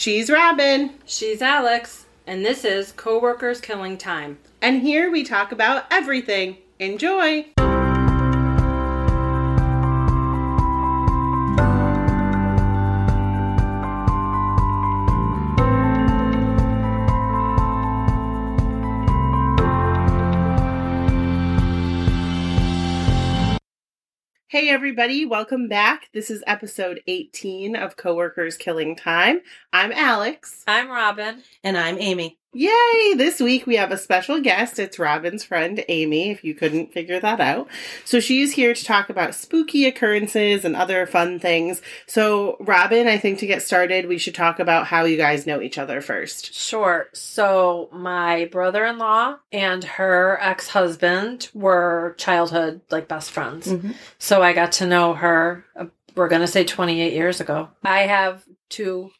She's Robin. She's Alex, and this is Coworkers Killing Time. And here we talk about everything. Enjoy. Hey everybody, welcome back. This is episode 18 of Coworkers Killing Time. I'm Alex. I'm Robin. And I'm Amy. Yay! This week we have a special guest. It's Robin's friend Amy, if you couldn't figure that out. So she's here to talk about spooky occurrences and other fun things. So, Robin, I think to get started, we should talk about how you guys know each other first. Sure. So, my brother in law and her ex husband were childhood, like, best friends. Mm-hmm. So, I got to know her, uh, we're going to say 28 years ago. I have two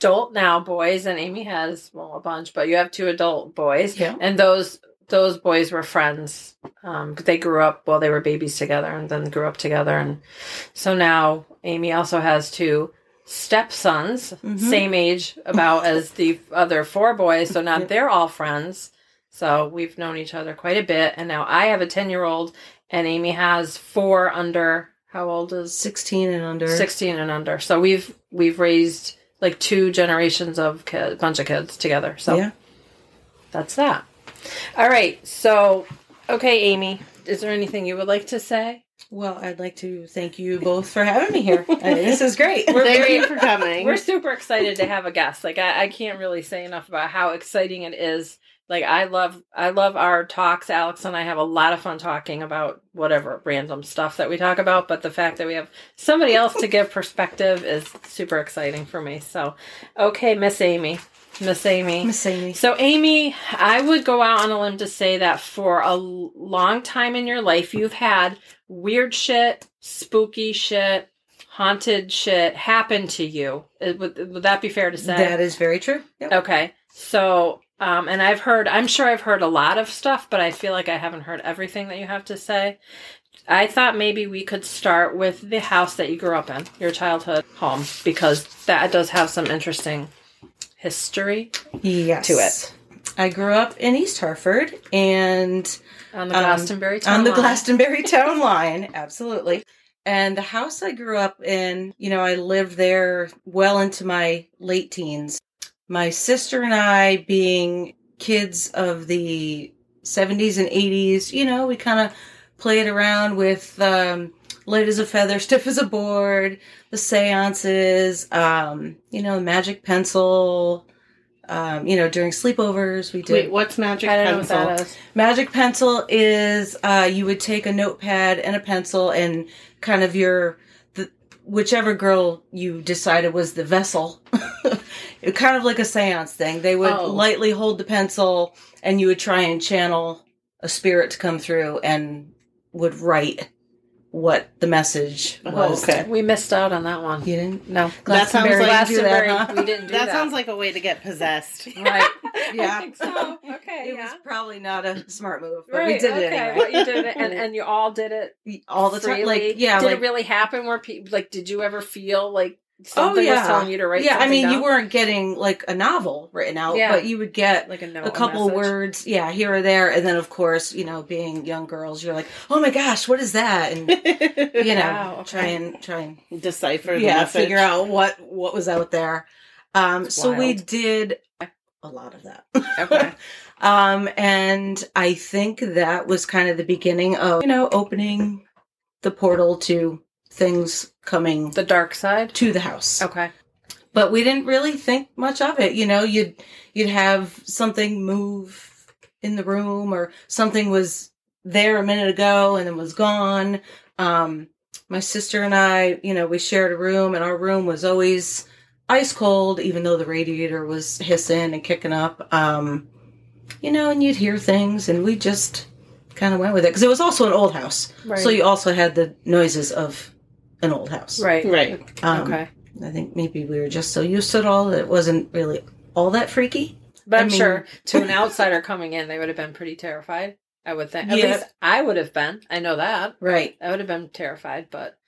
adult now boys and Amy has well a bunch, but you have two adult boys. Yeah. And those those boys were friends. Um, they grew up well, they were babies together and then grew up together and so now Amy also has two stepsons, Mhm. same age about as the other four boys, so now Yep. they're all friends. So we've known each other quite a bit and now I have a 10-year-old and Amy has four under how old is 16 and under. 16 and under. So we've we've raised like two generations of kid, bunch of kids together. So Yeah. that's that. All right. So okay, Amy, is there anything you would like to say? Well, I'd like to thank you both for having me here. Uh, this is great. We're Thank very- you for coming. We're super excited to have a guest. Like I, I can't really say enough about how exciting it is. Like I love I love our talks. Alex and I have a lot of fun talking about whatever random stuff that we talk about, but the fact that we have somebody else to give perspective is super exciting for me. So, okay, Miss Amy. Miss Amy. Miss Amy. So, Amy, I would go out on a limb to say that for a long time in your life, you've had weird shit, spooky shit, haunted shit happen to you. Would, would that be fair to say? That is very true. Yep. Okay. So, um, and I've heard, I'm sure I've heard a lot of stuff, but I feel like I haven't heard everything that you have to say. I thought maybe we could start with the house that you grew up in, your childhood home, because that does have some interesting history Yes. to it. I grew up in East Hartford and on the Um, Glastonbury town on the line. Glastonbury town line. Absolutely. And the house I grew up in, you know, I lived there well into my late teens. My sister and I, being kids of the 70s and 80s, you know, we kind of played around with um, light as a feather, stiff as a board, the seances, um, you know, magic pencil. Um, you know, during sleepovers, we did Wait, what's magic I don't know pencil? what that is. Magic pencil is uh, you would take a notepad and a pencil and kind of your the whichever girl you decided was the vessel. it kind of like a séance thing. They would Oh. lightly hold the pencil and you would try and channel a spirit to come through and would write what the message Oh, was. okay. We missed out on that one. You didn't? No. That sounds like- didn't that, huh? we didn't do That that. sounds like a way to get possessed. Right. Yeah. I think so. Okay. It yeah. was probably not a smart move, but right. we did okay. it anyway. Well, you did it, and, and you all did it all the time. Like yeah, Did like it really happen? Where people like? Did you ever feel like something yeah. was telling you to write? yeah, I mean, you weren't getting like a novel written out, Yeah. but you would get like a note, a couple message. words, yeah, here or there, and then of course, you know, being young girls, you're like, oh my gosh, what is that? And you know, Wow, okay. try and try and Decipher the yeah, message. figure out what what was out there. Um, so we did a lot of that. Okay. um, and I think that was kind of the beginning of you know opening the portal to things coming The dark side. to the house Okay. but we didn't really think much of it. You know, you'd you'd have something move in the room, or something was there a minute ago and then was gone. Um, my sister and I, you know, we shared a room, and our room was always ice cold, even though the radiator was hissing and kicking up. Um, you know, and you'd hear things, and we just kind of went with it because it was also an old house, Right. so you also had the noises of an old house. Right. Right. Um, okay. I think maybe we were just so used to it all that it wasn't really all that freaky. But I I'm mean- sure to an outsider coming in, they would have been pretty terrified. I would think. At Yeah. least I would have been. I know that. Right. I would have been terrified, but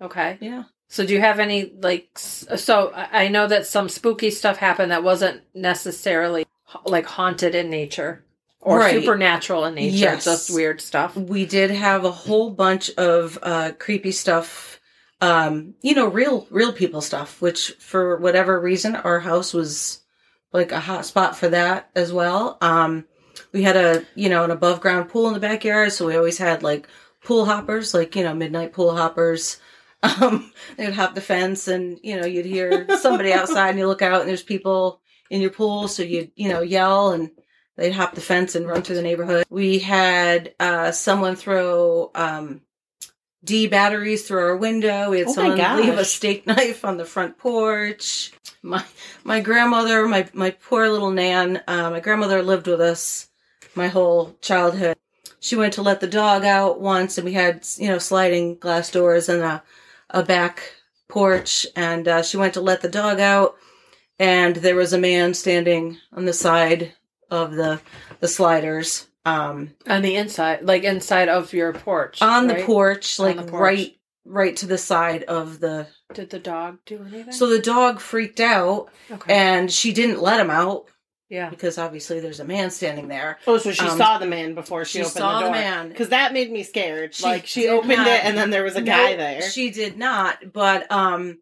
okay. Yeah. So do you have any like? So I I know that some spooky stuff happened that wasn't necessarily like haunted in nature or Right. supernatural in nature. Yes. Just weird stuff. we did have a whole bunch of uh creepy stuff um you know real real people stuff which for whatever reason our house was like a hot spot for that as well. Um we had a you know an above ground pool in the backyard so we always had like pool hoppers like you know midnight pool hoppers. Um they'd hop the fence and you know you'd hear somebody outside and you look out and there's people in your pool so you'd you know yell and they'd hop the fence and run through the neighborhood. We had uh someone throw um d batteries through our window. We had Oh someone leave a steak knife on the front porch. My my grandmother my my poor little nan uh, my grandmother lived with us my whole childhood. She went to let the dog out once and we had you know sliding glass doors and a, a back porch and uh, she went to let the dog out and there was a man standing on the side of the the sliders um On the inside, like inside of your porch. on the right? porch On like the porch. right right to the side of the Did the dog do anything? so the dog freaked out okay. and she didn't let him out yeah. because obviously there's a man standing there Oh, so she Um, saw the man before she, she opened saw the the door. man. Because that made me scared. She like she opened not- it and then there was a guy Nope, there. She did not, but um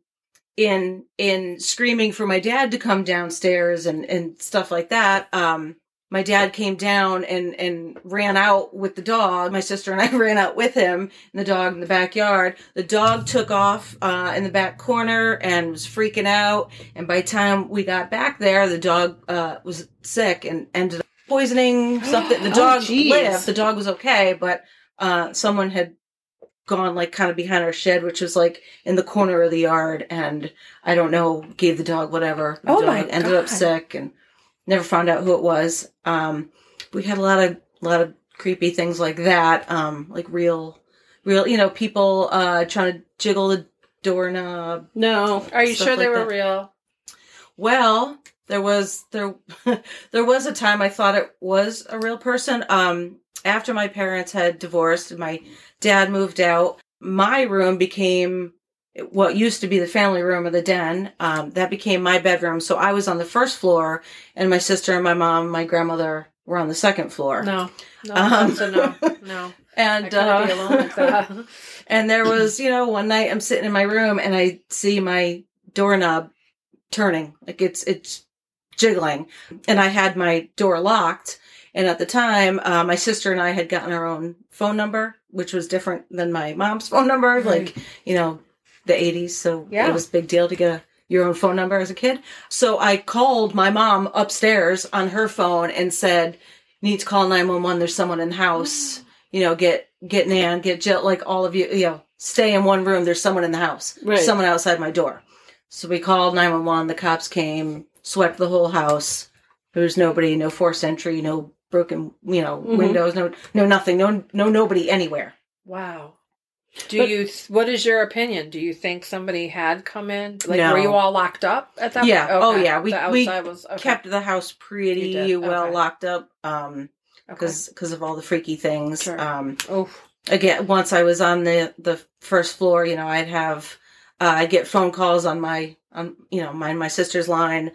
in in screaming for my dad to come downstairs and and stuff like that, um my dad came down and and ran out with the dog. My sister and I ran out with him and the dog in the backyard. The dog took off uh in the back corner and was freaking out and by the time we got back there, the dog uh was sick and ended up poisoning something. The Oh, dog jeez. lived. The dog was okay, but uh someone had gone like kind of behind our shed, which was like in the corner of the yard, and I don't know, gave the dog whatever. The Oh dog my ended up sick and never found out who it was. Um, we had a lot of lot of creepy things like that, um, like real, real, you know, people uh trying to jiggle the doorknob. no. Are you sure they like were that. real? Well, there was there there was a time I thought it was a real person. Um after my parents had divorced, and my dad moved out, my room became what used to be the family room or the den. Um that became my bedroom. So I was on the first floor and my sister and my mom, my grandmother were on the second floor. No. No. Um, no. No. And uh, be alone like that. and there was, you know, one night I'm sitting in my room and I see my doorknob turning, like it's it's jiggling, and I had my door locked. And at the time, uh, my sister and I had gotten our own phone number, which was different than my mom's phone number. Like, you know, the '80s, so Yeah. it was a big deal to get a your own phone number as a kid. So I called my mom upstairs on her phone and said, "Need to call nine one one. There's someone in the house. You know, get get Nan, get Jill, like all of you. You know, stay in one room. There's someone in the house. Right. Someone outside my door." So we called nine one one. The cops came, swept the whole house. There was nobody, no forced entry, no broken, you know, Mhm. windows, no no nothing, no no nobody anywhere. Wow. Do But- you? What is your opinion? Do you think somebody had come in? Like, No. were you all locked up at that? Yeah. point? Oh, yeah. We- the we was okay. Kept the house pretty did, well okay. locked up. Um, Okay. because of all the freaky things. Sure. Um, Oh, again, once I was on the the first floor, you know, I'd have uh, I'd get phone calls on my on you know my my sister's line,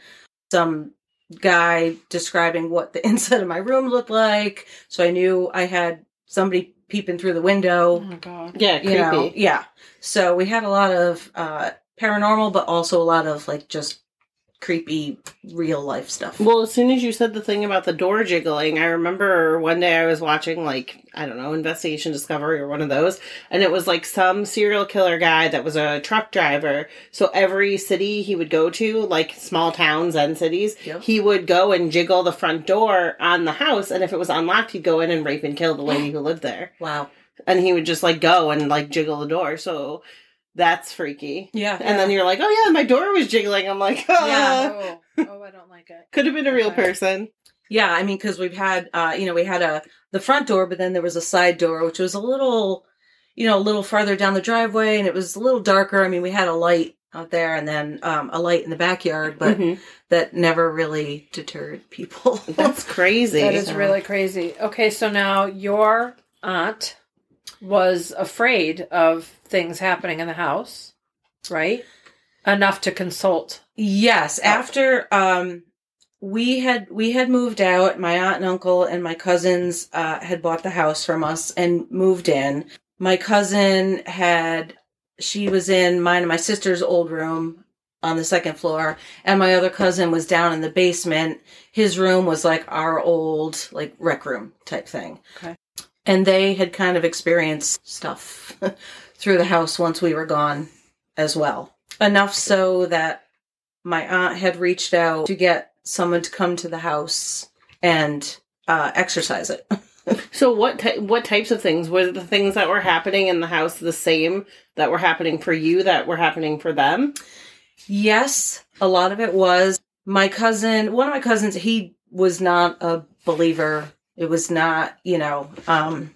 some guy describing what the inside of my room looked like, so I knew I had somebody peeping through the window. oh my god. Yeah, creepy. You know, yeah. So we had a lot of uh, paranormal, but also a lot of like just creepy real life stuff. Well, as soon as you said the thing about the door jiggling, I remember one day I was watching like I don't know Investigation Discovery or one of those, and it was like some serial killer guy that was a truck driver. So every city he would go to, like small towns and cities, Yep. he would go and jiggle the front door on the house, and if it was unlocked, he'd go in and rape and kill the lady who lived there, Wow. and he would just like go and like jiggle the door. So that's freaky. Yeah. And then you're like, oh yeah, my door was jiggling. I'm like, ah. Yeah. Oh, oh, I don't like it. Could have been a real Okay. person. Yeah, I mean, because we've had, uh, you know, we had a the front door, but then there was a side door, which was a little, you know, a little farther down the driveway, and it was a little darker. I mean, we had a light out there, and then um, a light in the backyard, but Mhm. that never really deterred people. That's crazy. That is So- really crazy. Okay, so now your aunt was afraid of things happening in the house. right? Enough to consult. Yes, after um we had we had moved out, my aunt and uncle and my cousins uh had bought the house from us and moved in. My cousin had she was in mine and my sister's old room on the second floor and my other cousin was down in the basement. His room was like our old like rec room type thing. Okay. And they had kind of experienced stuff through the house once we were gone as well. Enough so that my aunt had reached out to get someone to come to the house and uh, exercise it. So what ty- what types of things were the things that were happening in the house the same that were happening for you that were happening for them? yes, a lot of it was my cousin. One of my cousins, he was not a believer. It was not, you know, um,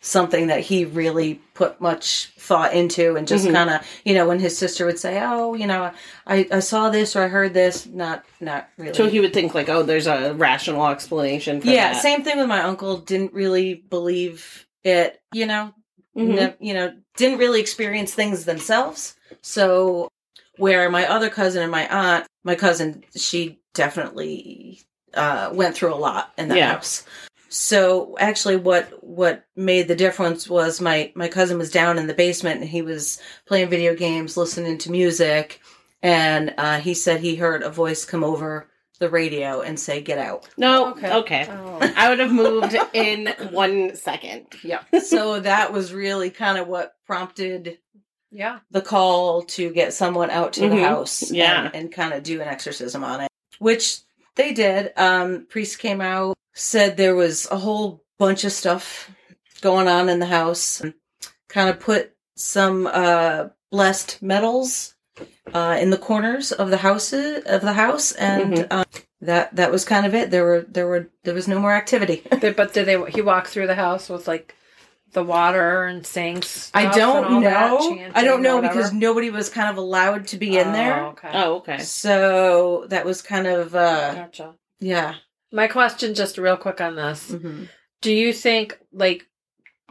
something that he really put much thought into and just Mhm. kind of, you know, when his sister would say, "Oh, you know, I, I saw this or I heard this," not not really. So he would think like, oh, there's a rational explanation for yeah, that. same thing with my uncle. Didn't really believe it, you know. Mhm. ne- you know, didn't really experience things themselves. So, where my other cousin and my aunt, my cousin, she definitely uh, went through a lot in the Yeah. house. So, actually, what what made the difference was my my cousin was down in the basement and he was playing video games, listening to music, and uh, he said he heard a voice come over the radio and say, "Get out." No, Okay. okay. Oh. I would have moved in one second. Yeah. so that was really kind of what prompted Yeah. the call to get someone out to Mhm. the house Yeah. and, and kind of do an exorcism on it which they did um priest came out said there was a whole bunch of stuff going on in the house kind of put some uh blessed medals uh in the corners of the houses of the house and Mhm. uh, that that was kind of it there were there were there was no more activity but did they? He walked through the house with like the water and sinks. I don't all that, know. chanting, I don't know whatever? because nobody was kind of allowed to be in Oh, there. Okay. Oh, okay. So that was kind of uh Gotcha. yeah. My question, just real quick on this: hmm Do you think like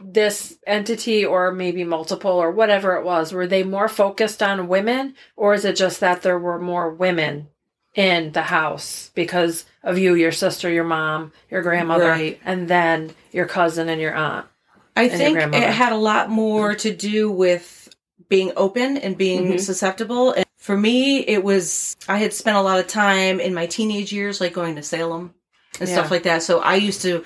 this entity, or maybe multiple, or whatever it was, were they more focused on women, or is it just that there were more women in the house because of you, your sister, your mom, your grandmother, Right. and then your cousin and your aunt? I think it had a lot more to do with being open and being Mhm. susceptible. And for me, it was I had spent a lot of time in my teenage years, like going to Salem and stuff like that. So I used to.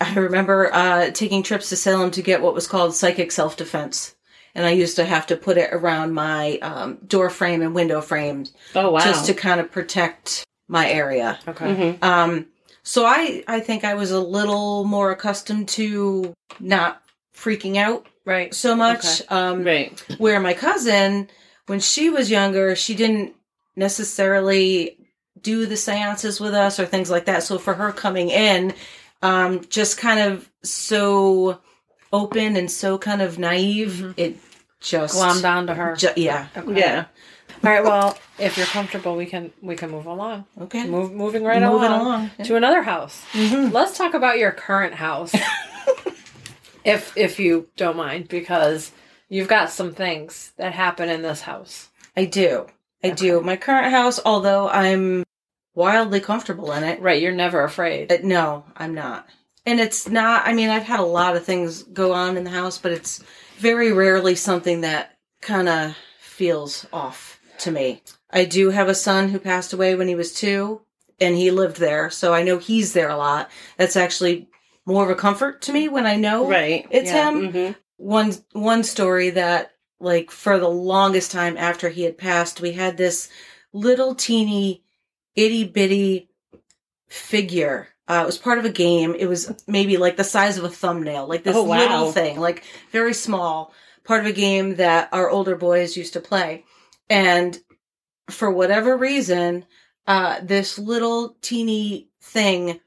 I remember uh, taking trips to Salem to get what was called psychic self defense. And I used to have to put it around my um, door frame and window frames Oh, wow. just to kind of protect my area. Okay. Mhm. Um, so I, I think I was a little more accustomed to not freaking out Right. so much. Okay. Um, Right. where my cousin, when she was younger, she didn't necessarily do the seances with us or things like that. So for her coming in, um, just kind of so open and so kind of naive, Mhm. it just Glommed onto her. ju- yeah. Okay. Yeah. All right. Well, if you're comfortable, we can we can move along. Okay. Move moving right Moving along, along. to another house. Mhm. Let's talk about your current house, if if you don't mind, because you've got some things that happen in this house. I do. I do. My current house, although I'm wildly comfortable in it, Right. You're never afraid. uh, no, I'm not. And it's not, I mean, I've had a lot of things go on in the house, but it's very rarely something that kind of feels off to me. I do have a son who passed away when he was two, and he lived there, so I know he's there a lot. That's actually more of a comfort to me when I know Right. it's Yeah. him hmm one one story that like for the longest time after he had passed we had this little teeny itty bitty figure uh, it was part of a game it was maybe like the size of a thumbnail like this Oh, wow. little thing like very small part of a game that our older boys used to play and for whatever reason uh, this little teeny thing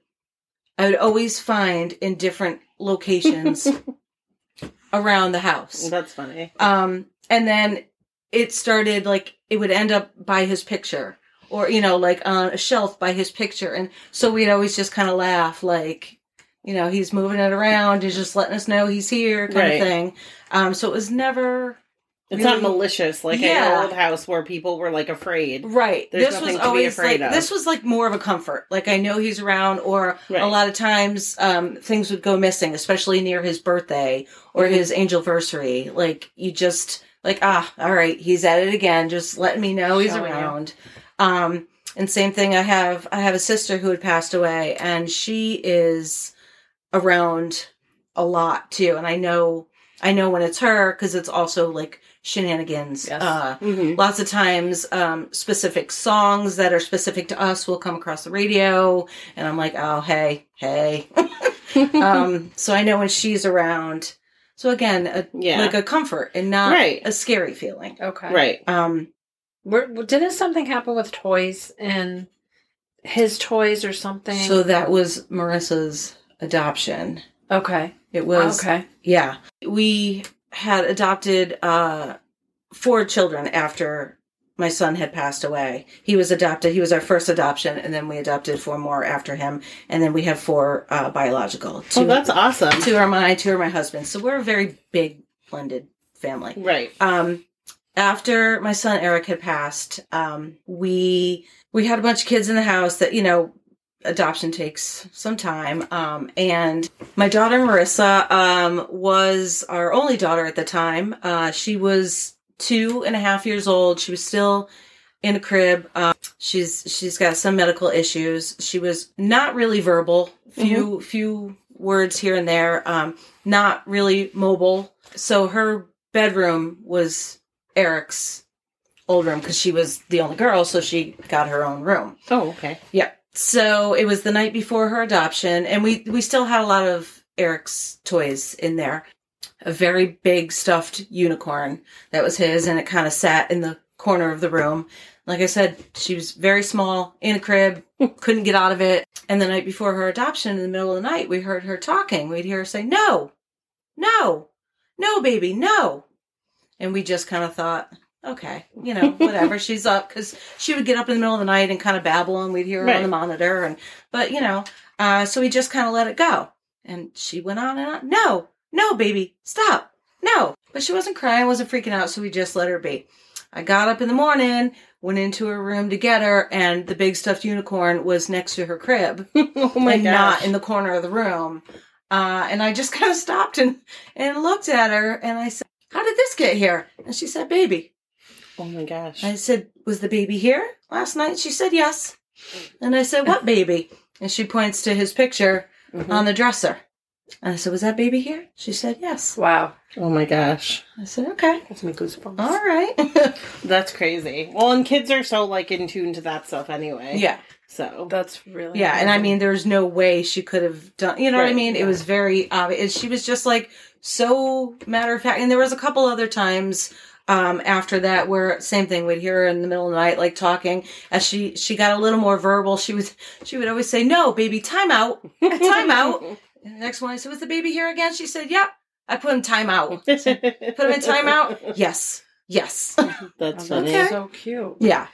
i would always find in different locations around the house. That's funny. Um, and then it started like it would end up by his picture, or you know, like on a shelf by his picture, and so we'd always just kind of laugh, like, you know, he's moving it around, he's just letting us know he's here, kind Right. of thing. Um, so it was never It's not malicious like Yeah. an old house where people were like afraid. Right. There's this was to be always afraid like of. this was like more of a comfort. Like I know he's around, or Right. a lot of times um, things would go missing, especially near his birthday or Mhm. his anniversary. Like you just like ah, all right, he's at it again. Just letting me know he's you. around. Um, and same thing. I have I have a sister who had passed away, and she is around a lot too. And I know I know when it's her because it's also like shenanigans. Yes. Uh, hmm lots of times um, specific songs that are specific to us will come across the radio and i'm like oh hey hey um, so i know when she's around so again a, Yeah. like a comfort and not Right. a scary feeling Okay. right. um, Were, didn't something happen with toys and his toys or something? so that was marissa's adoption okay. it was okay. yeah we had adopted uh, four children after my son had passed away. He was adopted. He was our first adoption, and then we adopted four more after him, and then we have four uh, biological. Two, Oh, that's awesome. two are my, two are my husband. So we're a very big blended family. Right. Um, after my son Eric had passed, um, we we had a bunch of kids in the house that you know adoption takes some time. Um, and my daughter Marissa um, was our only daughter at the time. Uh, she was two and a half years old. She was still in a crib. Um, she's she's got some medical issues. She was not really verbal. Few few words here and there. Um, not really mobile. So her bedroom was Eric's old room because she was the only girl, so she got her own room. Oh, okay. Yeah. So it was the night before her adoption, and we we still had a lot of Eric's toys in there. A very big stuffed unicorn that was his, and it kind of sat in the corner of the room. Like I said, she was very small in a crib, couldn't get out of it. And the night before her adoption, in the middle of the night, we heard her talking. We'd hear her say, "No, no, no, baby, no." And we just kind of thought, okay, you know, whatever. She's up because she would get up in the middle of the night and kind of babble, and we'd hear her on the monitor. And but you know, uh, so we just kind of let it go. And she went on and on. No, no, baby, stop, no. But she wasn't crying, wasn't freaking out, so we just let her be. I got up in the morning, went into her room to get her, and the big stuffed unicorn was next to her crib oh my and gosh. not in the corner of the room. Uh, and I just kind of stopped and, and looked at her and I said, How did this get here? And she said, Baby. Oh my gosh. I said, Was the baby here last night? She said, Yes. And I said, What baby? And she points to his picture Mhm. on the dresser. And I said, Was that baby here? She said, Yes. Wow. oh my gosh. I said, Okay. Gives me goosebumps. All right. That's crazy. Well, and kids are so like in tune to that stuff anyway. yeah. So That's really Yeah. And I amazing. mean, there's no way she could have done, you know what I Right, mean? It was very obvious. She was just like so matter of fact. And there was a couple other times um, after that where same thing we'd hear her in the middle of the night like talking. As she she got a little more verbal she was she would always say no baby time out. Time out. And the next one i said was the baby here again? She said yep. I put him time out. Put him in time out? Yes. Yes. That's funny. that's so cute. yeah.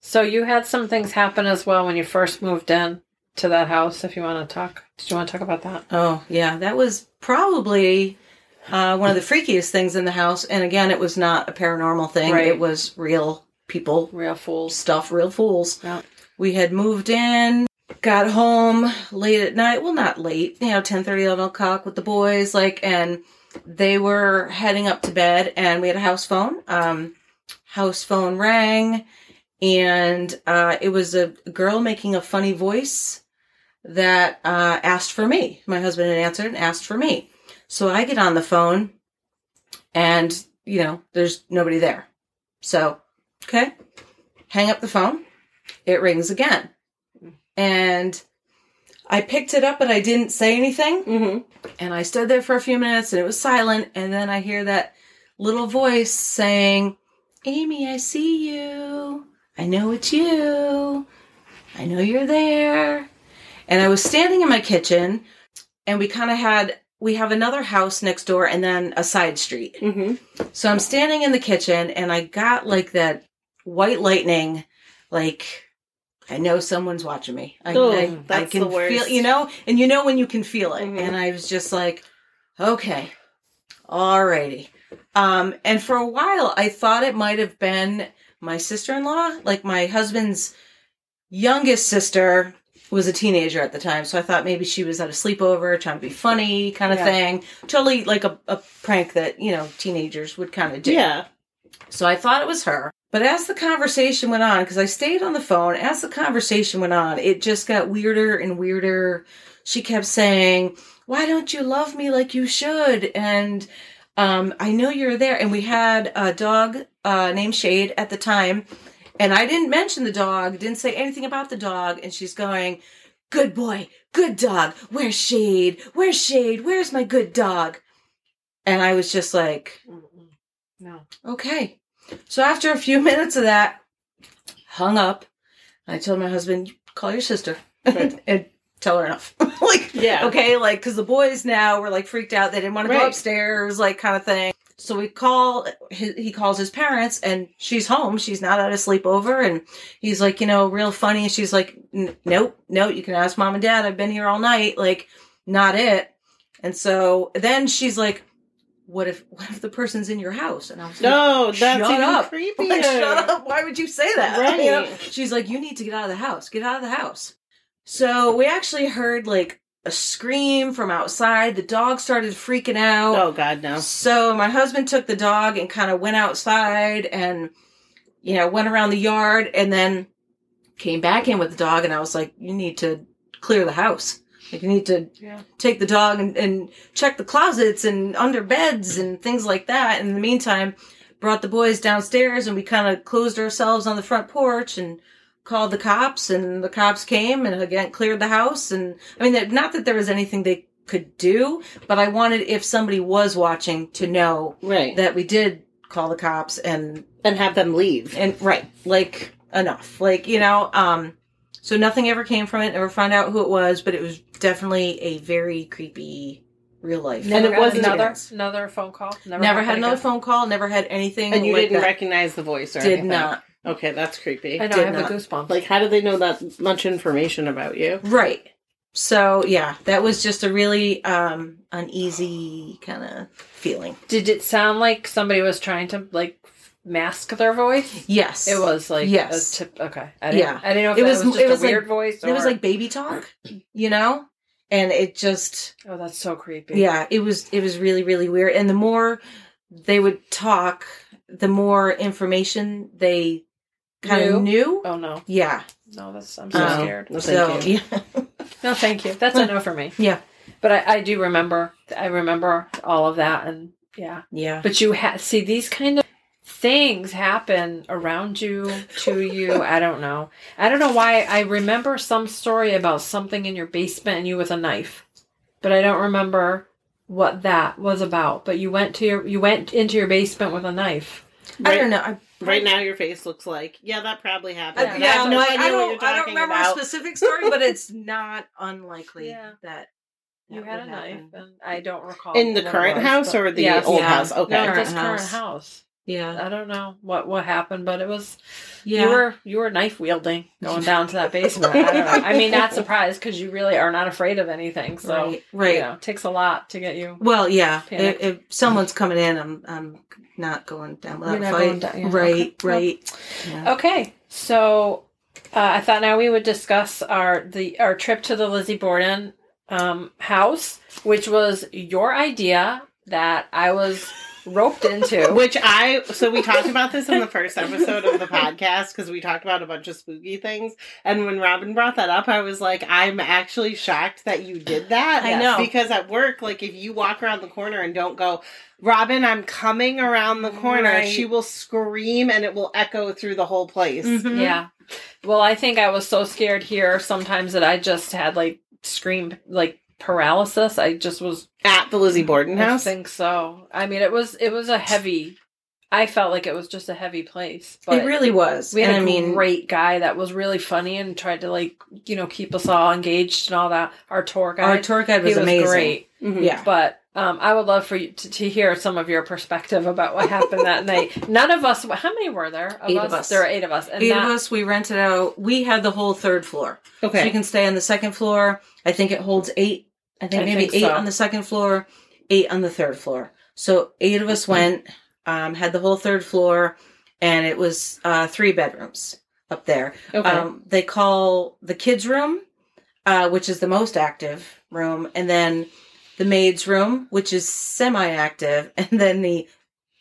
So you had some things happen as well when you first moved in to that house. If you want to talk, did you want to talk about that? oh yeah that was probably uh, one of the freakiest things in the house and again it was not a paranormal thing. Right. it was real people. Real fools. stuff real fools. Yeah. we had moved in got home late at night. Well not late you know 10 30 11 o'clock with the boys like and they were heading up to bed and we had a house phone. Um house phone rang and uh it was a girl making a funny voice that uh asked for me. My husband had answered and asked for me so i get on the phone and you know there's nobody there so okay hang up the phone it rings again and i picked it up but i didn't say anything hmm and I stood there for a few minutes and it was silent. And then I hear that little voice saying, Amy, I see you. I know it's you. I know you're there. And I was standing in my kitchen and we kind of had, we have another house next door and then a side street. hmm So I'm standing in the kitchen and I got like that white lightning, like I know someone's watching me. I, Oh, I, I can the worst. feel, you know, and you know when you can feel it. Mhm. And I was just like, okay, alrighty. Um, and for a while, I thought it might have been my sister in law, like my husband's youngest sister was a teenager at the time. So I thought maybe she was at a sleepover trying to be funny kind of Yeah. thing. Totally like a, a prank that, you know, teenagers would kind of do. Yeah. So I thought it was her. But as the conversation went on, because I stayed on the phone, as the conversation went on, it just got weirder and weirder. She kept saying, Why don't you love me like you should? And um, I know you're there. And we had a dog uh, named Shade at the time. And I didn't mention the dog, didn't say anything about the dog. And she's going, Good boy, good dog. Where's Shade? Where's Shade? Where's my good dog? And I was just like, No. Okay. So after a few minutes of that, hung up. I told my husband, call your sister Right. and tell her enough. like, Yeah. okay, like, because the boys now were like freaked out. They didn't want to go upstairs, like, kind of thing. So we call, he, he calls his parents and she's home. She's not at a sleepover. And he's like, you know, real funny. And she's like, nope, nope, you can ask mom and dad. I've been here all night. Like, not it. And so then she's like, what if, what if the person's in your house? And I was like, No, that's Shut even up. creepier. like, shut up. Why would you say that? Right. You know? She's like, you need to get out of the house. Get out of the house. So we actually heard like a scream from outside. The dog started freaking out. Oh God, no. So my husband took the dog and kind of went outside and, you know, went around the yard and then came back in with the dog. And I was like, you need to clear the house. Like you need to Yeah. take the dog and, and check the closets and under beds and things like that. And in the meantime, brought the boys downstairs and we kind of closed ourselves on the front porch and called the cops and the cops came and again cleared the house. And I mean, not that there was anything they could do, but I wanted if somebody was watching to know Right. that we did call the cops and and have them leave. and right like enough like you know um so nothing ever came from it never found out who it was but it was definitely a very creepy real life And it wasn't- another another phone call. Never, never happened had another again? phone call never had anything And you like didn't that. recognize the voice or did anything. not Okay, that's creepy. I know. I have not. the goosebumps. Like, how do they know that much information about you? right so yeah that was just a really um uneasy kind of feeling did it sound like somebody was trying to like mask their voice? yes It was like Yes. A tip, okay. I didn't, Yeah. I didn't know if It it was- was, just it was a weird like- voice. Or, it was like baby talk you know and it just oh, that's so creepy. yeah it was it was really really weird and the more they would talk the more information they kind of new. Oh no, yeah no, that's I'm so No. scared. No, so thank you. yeah No, thank you. That's a no for me. Yeah. but I, I do remember. I remember all of that, and yeah. yeah But you ha- see these kind of things happen around you, to you. I don't know. I don't know why. I remember some story about something in your basement and you with a knife, but I don't remember what that was about. But you went to your you went into your basement with a knife. i don't know I, right now, your face looks like, yeah, that probably I, happened. yeah, I no like, I don't, I don't remember about. a specific story, but it's not unlikely Yeah. that, You had a would knife, and I don't recall In the current was, house but- or the Yes. old Yeah. house? Okay. No, Current this current house. house. Yeah, I don't know what what happened, but it was yeah. you were you were knife wielding going down to that basement. I, don't know. I mean, not surprised because you really are not afraid of anything. So right, right. you know, takes a lot to get you. Well, yeah. If, if someone's coming in, I'm I'm not going down without a not fight. down, yeah, Right, okay. right. Yeah. Okay, so uh, I thought now we would discuss our the our trip to the Lizzie Borden um, house, which was your idea that I was roped into. Which I so we talked about this in the first episode of the podcast because we talked about a bunch of spooky things. And when Robin brought that up, I was like, I'm actually shocked that you did that. I know. because at work, like if you walk around the corner and don't go, Robin, I'm coming around the corner, Right. she will scream and it will echo through the whole place. Mhm. Yeah. Well, I think I was so scared here sometimes that I just had like scream like paralysis. I just was At the Lizzie Borden house. I think so. I mean, it was it was a heavy. I felt like it was just a heavy place. But It really was. we had and a I mean, great guy that was really funny and tried to like you know keep us all engaged and all that. Our tour guide, our tour guide he was was amazing. great. Mhm. Yeah. But um, I would love for you to, to hear some of your perspective about what happened that night. None of us. How many were there? Of Eight us? of us. There were eight of us. And Eight not- of us, we rented out. We had the whole third floor. So Okay. you can stay on the second floor. I think it holds eight. I think I maybe think eight so. on the second floor, eight on the third floor. So eight of us went, um, had the whole third floor, and it was uh, three bedrooms up there. Okay. Um, they call the kids' room, uh, which is the most active room, and then the maid's room, which is semi-active, and then the,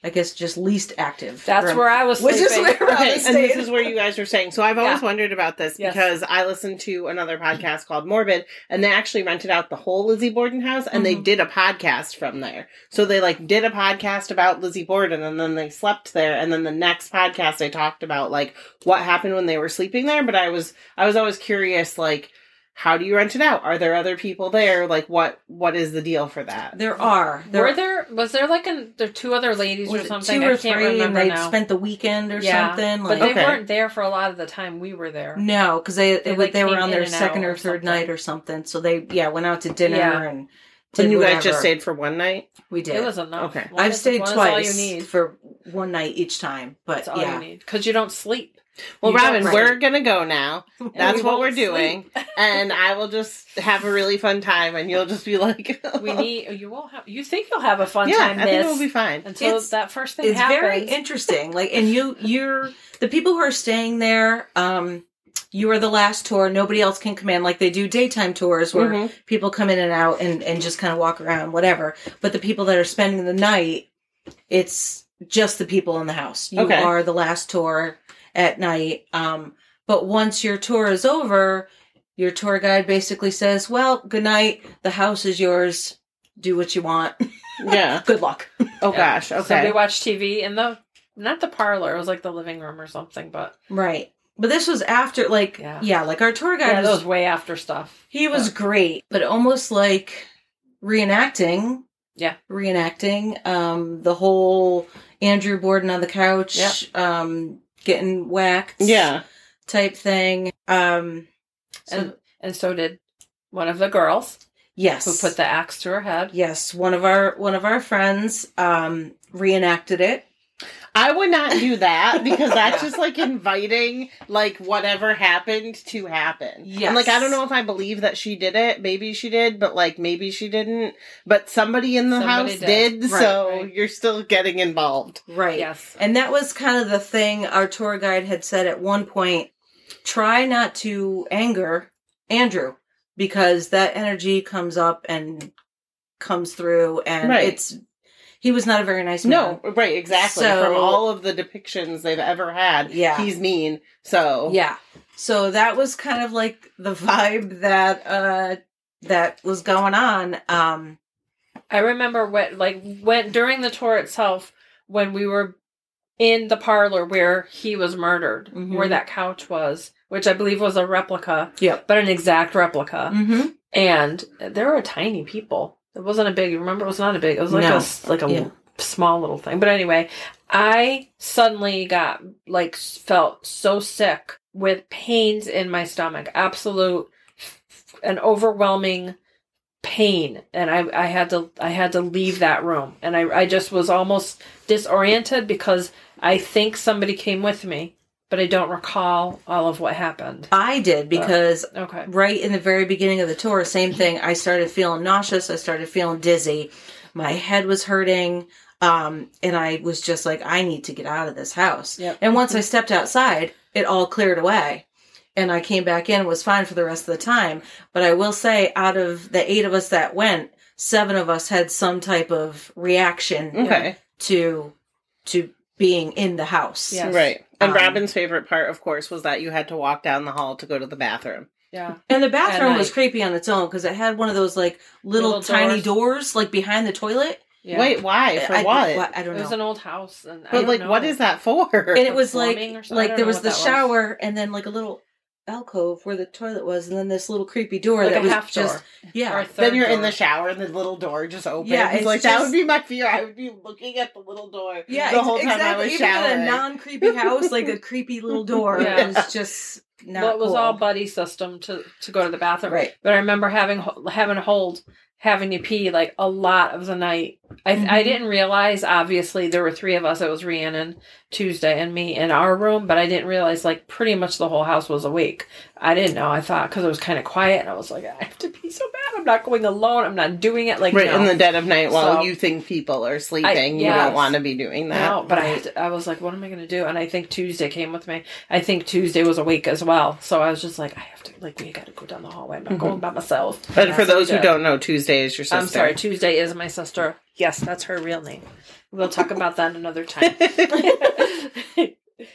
I guess, just least active. That's room. where I was Which is sleeping. where I Okay, was and this is where you guys were saying. So I've always Yeah. wondered about this Yes. because I listened to another podcast called Morbid, and they actually rented out the whole Lizzie Borden house, and they Mhm. did a podcast from there. So they like did a podcast about Lizzie Borden, and then they slept there, and then the next podcast they talked about like what happened when they were sleeping there. But I was I was always curious, like how do you rent it out? Are there other people there? Like what what is the deal for that? There are. There Were there was there like an there two other ladies or something? two or I can't three, and remember they now. spent the weekend or Yeah, something. but they Okay. weren't there for a lot of the time we were there. no, because they They, it, like, they were on their second or or third something. night or something. So they yeah went out to dinner Yeah. and did And you guys just stayed for one night? We did. It was enough. Okay. One I've is- stayed twice all you need. for one night each time, but That's all yeah, you need because you don't sleep. Well, You Robin, we're gonna go now. That's we what we're doing. and I will just have a really fun time, and you'll just be like, we need you won't have you think you'll have a fun yeah, time uh, I think miss it'll be fine. until It's- that first thing it's happens. very interesting. Like, and you, you're the people who are staying there. Um, you are the last tour. Nobody else can come in. Like they do daytime tours where Mhm. people come in and out and and just kind of walk around, whatever. But the people that are spending the night, it's just the people in the house. You Okay. are the last tour at night. Um, but once your tour is over, your tour guide basically says, "Well, good night. The house is yours. Do what you want. Yeah. good luck." Oh Yeah. gosh. Okay. So we watched TV in the not the parlor. It was like the living room or something. But Right. But this was after, like, Yeah. yeah, like our tour guide yeah, was, was way after stuff. he was great, but almost like reenacting. Yeah. Reenacting um, the whole Andrew Borden on the couch, Yep. um, getting whacked Yeah. type thing. Um, so, And and so did one of the girls yes. who put the axe to her head. Yes, one of our one of our friends um, reenacted it. I would not do that because that's just like inviting like whatever happened to happen. Yes. And like I don't know if I believe that she did it. Maybe she did, but like maybe she didn't. But somebody in the Somebody house did. did, Right, so right. you're still getting involved. Right. Yes. And that was kind of the thing our tour guide had said at one point try not to anger Andrew because that energy comes up and comes through and Right. it's he was not a very nice man. No, right, exactly. So- From all of the depictions they've ever had, Yeah. he's mean. So Yeah. So that was kind of like the vibe that uh that was going on. Um I remember what like, when during the tour itself, when we were in the parlor where he was murdered, Mhm. where that couch was, which I believe was a replica, yeah, but an exact replica, mhm. and there were tiny people. It wasn't a big. Remember, it was not a big. It was like No. a like a Yeah. small little thing. But anyway, I suddenly got like felt so sick with pains in my stomach, absolute an overwhelming pain and I, I had to I had to leave that room and I, I just was almost disoriented because I think somebody came with me but I don't recall all of what happened. I did because Okay. right in the very beginning of the tour, same thing. I started feeling nauseous. I started feeling dizzy. My head was hurting. Um, and I was just like, I need to get out of this house. Yep. And once I stepped outside, it all cleared away. And I came back in and was fine for the rest of the time. But I will say, out of the eight of us that went, seven of us had some type of reaction Okay. to to being in the house. Yes. Right. And Um, Robin's favorite part, of course, was that you had to walk down the hall to go to the bathroom. Yeah. And the bathroom was creepy on its own because it had one of those like little, Little tiny doors. doors. like behind the toilet. Yeah. Wait, why? For I, what? I don't know. it was an old house and I But don't like, know. what is that for? and it was like plumbing or like there was the that was. shower and then like a little alcove where the toilet was, and then this little creepy door like that a was half just door. Or yeah. a then you're in the shower and the little door just opens. Yeah, it's like that would be my fear. I would be looking at the little door Yeah, the whole time exactly. I was Even showering. in a non creepy house, like a creepy little door. Yeah. It was just not well, it was cool. all buddy system to to go to the bathroom. Right. But I remember having having to hold having to pee like a lot of the night. I I Mhm. didn't realize obviously there were three of us. It was Rhiannon, Tuesday, and me in our room, but I didn't realize like pretty much the whole house was awake. I didn't know. I thought because it was kind of quiet, and I was like, I have to be so bad. I'm not going alone. I'm not doing it. Like right no. in the dead of night while So- you think people are sleeping. you yes. don't want to be doing that. No, but I, I was like, what am I going to do? And I think Tuesday came with me. I think Tuesday was awake as well. So I was just like, I have to, like, we got to go down the hallway. I'm not going by myself. But Yeah, for those who don't know, Tuesday is your sister. I'm sorry, Tuesday is my sister. Yes, that's her real name. We'll talk about that another time.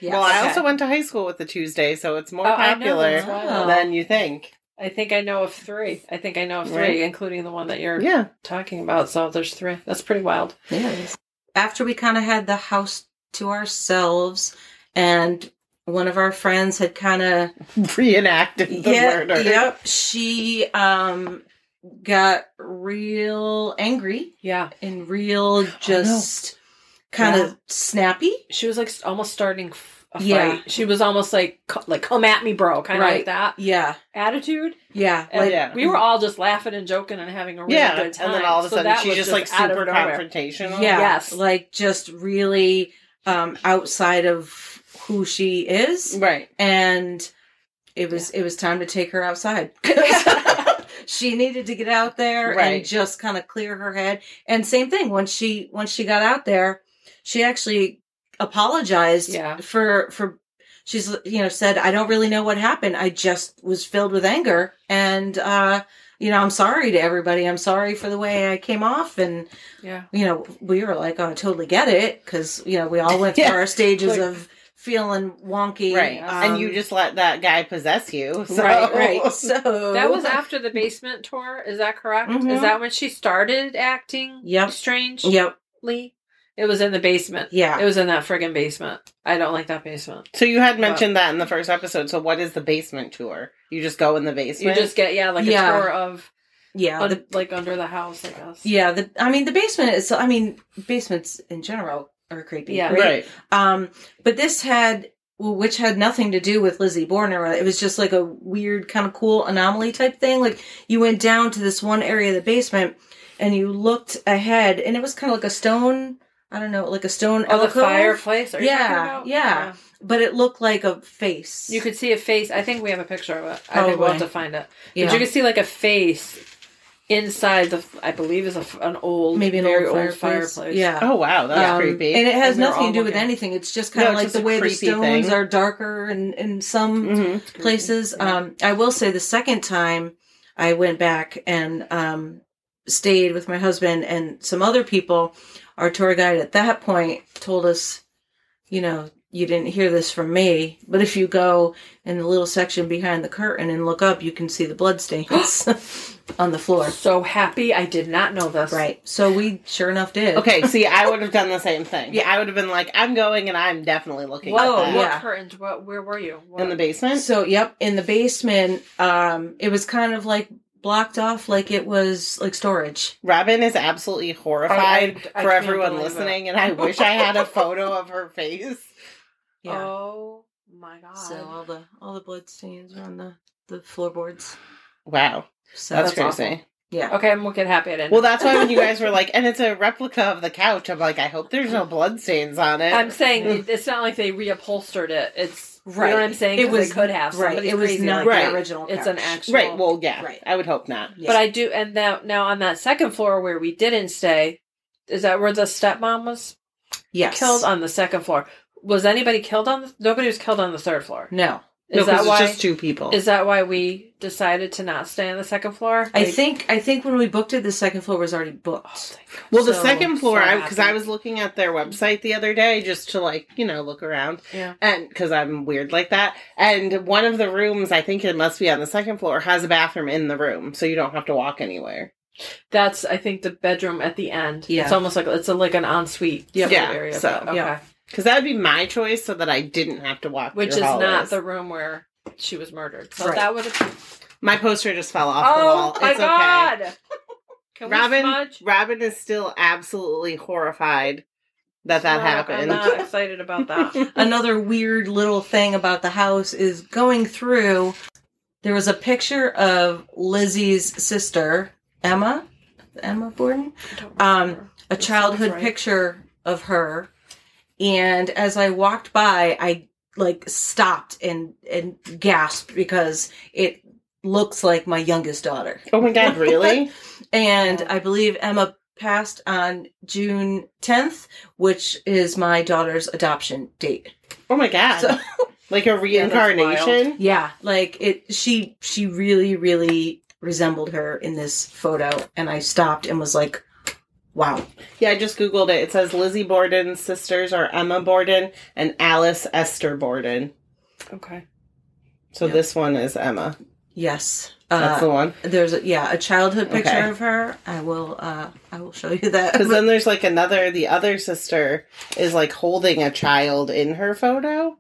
Yes. well, I Okay. also went to high school with the Tuesday, so it's more Oh, I know, popular that's wild. than you think. I think I know of three. I think I know of three, Right. including the one that you're Yeah. talking about. So there's three. That's pretty wild. Yes. After we kind of had the house to ourselves, and one of our friends had kind of Reenacted the yeah, murder. yep, she um got real angry Yeah. and real just kind Yeah. of snappy. She was like almost starting f- a Yeah. fight. She was almost like, like, come at me, bro. Kind of Right. like that Yeah, attitude. yeah, And like Yeah. we were all just laughing and joking and having a really Yeah, good time. and then all of a sudden that she's was just like super confrontational. yeah, Yes. like just really um outside of who she is, Right. and it was it was time to take her outside. she needed to get out there Right. and just kind of clear her head. And same thing once she once she got out there, she actually apologized Yeah. for for she's you know said I don't really know what happened. I just was filled with anger and uh you know, I'm sorry to everybody. I'm sorry for the way I came off and Yeah. you know, we were like, "Oh, I totally get it," because you know, we all went through Yeah. our stages Like- of feeling wonky, Right. and you Um, just let that guy possess you. So. right, right. So That was after the basement tour. Is that correct? Mhm. Is that when she started acting Yep. strange? Yep. It was in the basement. Yeah. It was in that friggin' basement. I don't like that basement. So you had mentioned that in the first episode. So what is the basement tour? You just go in the basement. You just get yeah, like Yeah. a tour of yeah. un- the, like under the house, I guess. yeah. The I mean, the basement is. I mean, basements in general are creepy. Yeah. right. Um, but this had, well, which had nothing to do with Lizzie Borden. It was just like a weird, kind of cool anomaly type thing. Like you went down to this one area of the basement, and you looked ahead, and it was kind of like a stone. I don't know, like a stone Oh, the fireplace. Are you Yeah, about? yeah. but it looked like a face. You could see a face. I think we have a picture of it. I think we'll have to find it. yeah. But you could see like a face inside the. I believe is a, f- an old, maybe an very old old fireplace. fireplace. Yeah. Oh wow, that's Um, creepy. And it has And nothing to do with looking. anything. It's just kind No, of it's like the way the stones thing. are darker and in some Mhm. places. Yeah. Um, I will say the second time I went back and um, stayed with my husband and some other people, our tour guide at that point told us, you know, you didn't hear this from me, but if you go in the little section behind the curtain and look up, you can see the blood stains on the floor. So happy! I did not know this. Right. So we sure enough did. Okay, see, I would have done the same thing. Yeah. I would have been like, I'm going and I'm definitely looking What, at Whoa, that. what yeah. curtains? What? Where were you? What? In the basement? So, yep, in the basement, um, it was kind of like blocked off like it was like storage. Robin is absolutely horrified I- I for everyone believe listening, and I wish I had a photo of her face. Yeah. Oh my god! So all the all the blood stains are on the the floorboards. Wow, So that's, That's crazy. awful. yeah. okay, I'm looking happy. I didn't. Well, that's why when you guys were like, and it's a replica of the couch, I'm like, I hope there's no blood stains on it. I'm saying mm. it's not like they reupholstered it. It's right. You know what I'm saying? It was they could have. right. It was crazy not like Right. the original. It's an actual. right. Well, yeah. Right. I would hope not. Yeah. But I do, and now now on that second floor where we didn't stay, is that where the stepmom was yes. killed on the second floor? Was anybody killed on? The, nobody was killed on the third floor. No, Is no, 'cause that it's why? just two people. Is that why we decided to not stay on the second floor? I think I think when we booked it, the second floor was already Oh, booked. thank God. well, the So- second floor, so I because I was looking at their website the other day just to like you know look around, Yeah. and because I'm weird like that. And one of the rooms, I think it must be on the second floor, has a bathroom in the room, so you don't have to walk anywhere. That's I think the bedroom at the end. Yeah. It's almost like it's a, like an ensuite Yeah, yeah, area. so, okay. yeah. Because that would be my choice, so that I didn't have to walk. Which is not the room where she was murdered. So Right. that would have My poster just fell off the Oh wall. my it's okay. god. Can we Robin? Robin is still absolutely horrified that that No, happened. I'm not excited about that. Another weird little thing about the house is going through. There was a picture of Lizzie's sister Emma, Emma Borden. Um, a childhood right. picture of her. And as I walked by, I like stopped and and gasped because it looks like my youngest daughter. Oh my god, really? And Yeah. I believe Emma passed on June 10th, which is my daughter's adoption date. Oh my god. So like a reincarnation? yeah, like it she she really really resembled her in this photo and I stopped and was like, "Wow." Yeah, I just googled it. It says Lizzie Borden's sisters are Emma Borden and Alice Esther Borden. Okay. So Yep. this one is Emma. Yes. That's Uh, the one. there's a, yeah, a childhood picture Okay. of her. I will uh I will show you that. Because then there's like another, the other sister is like holding a child in her photo,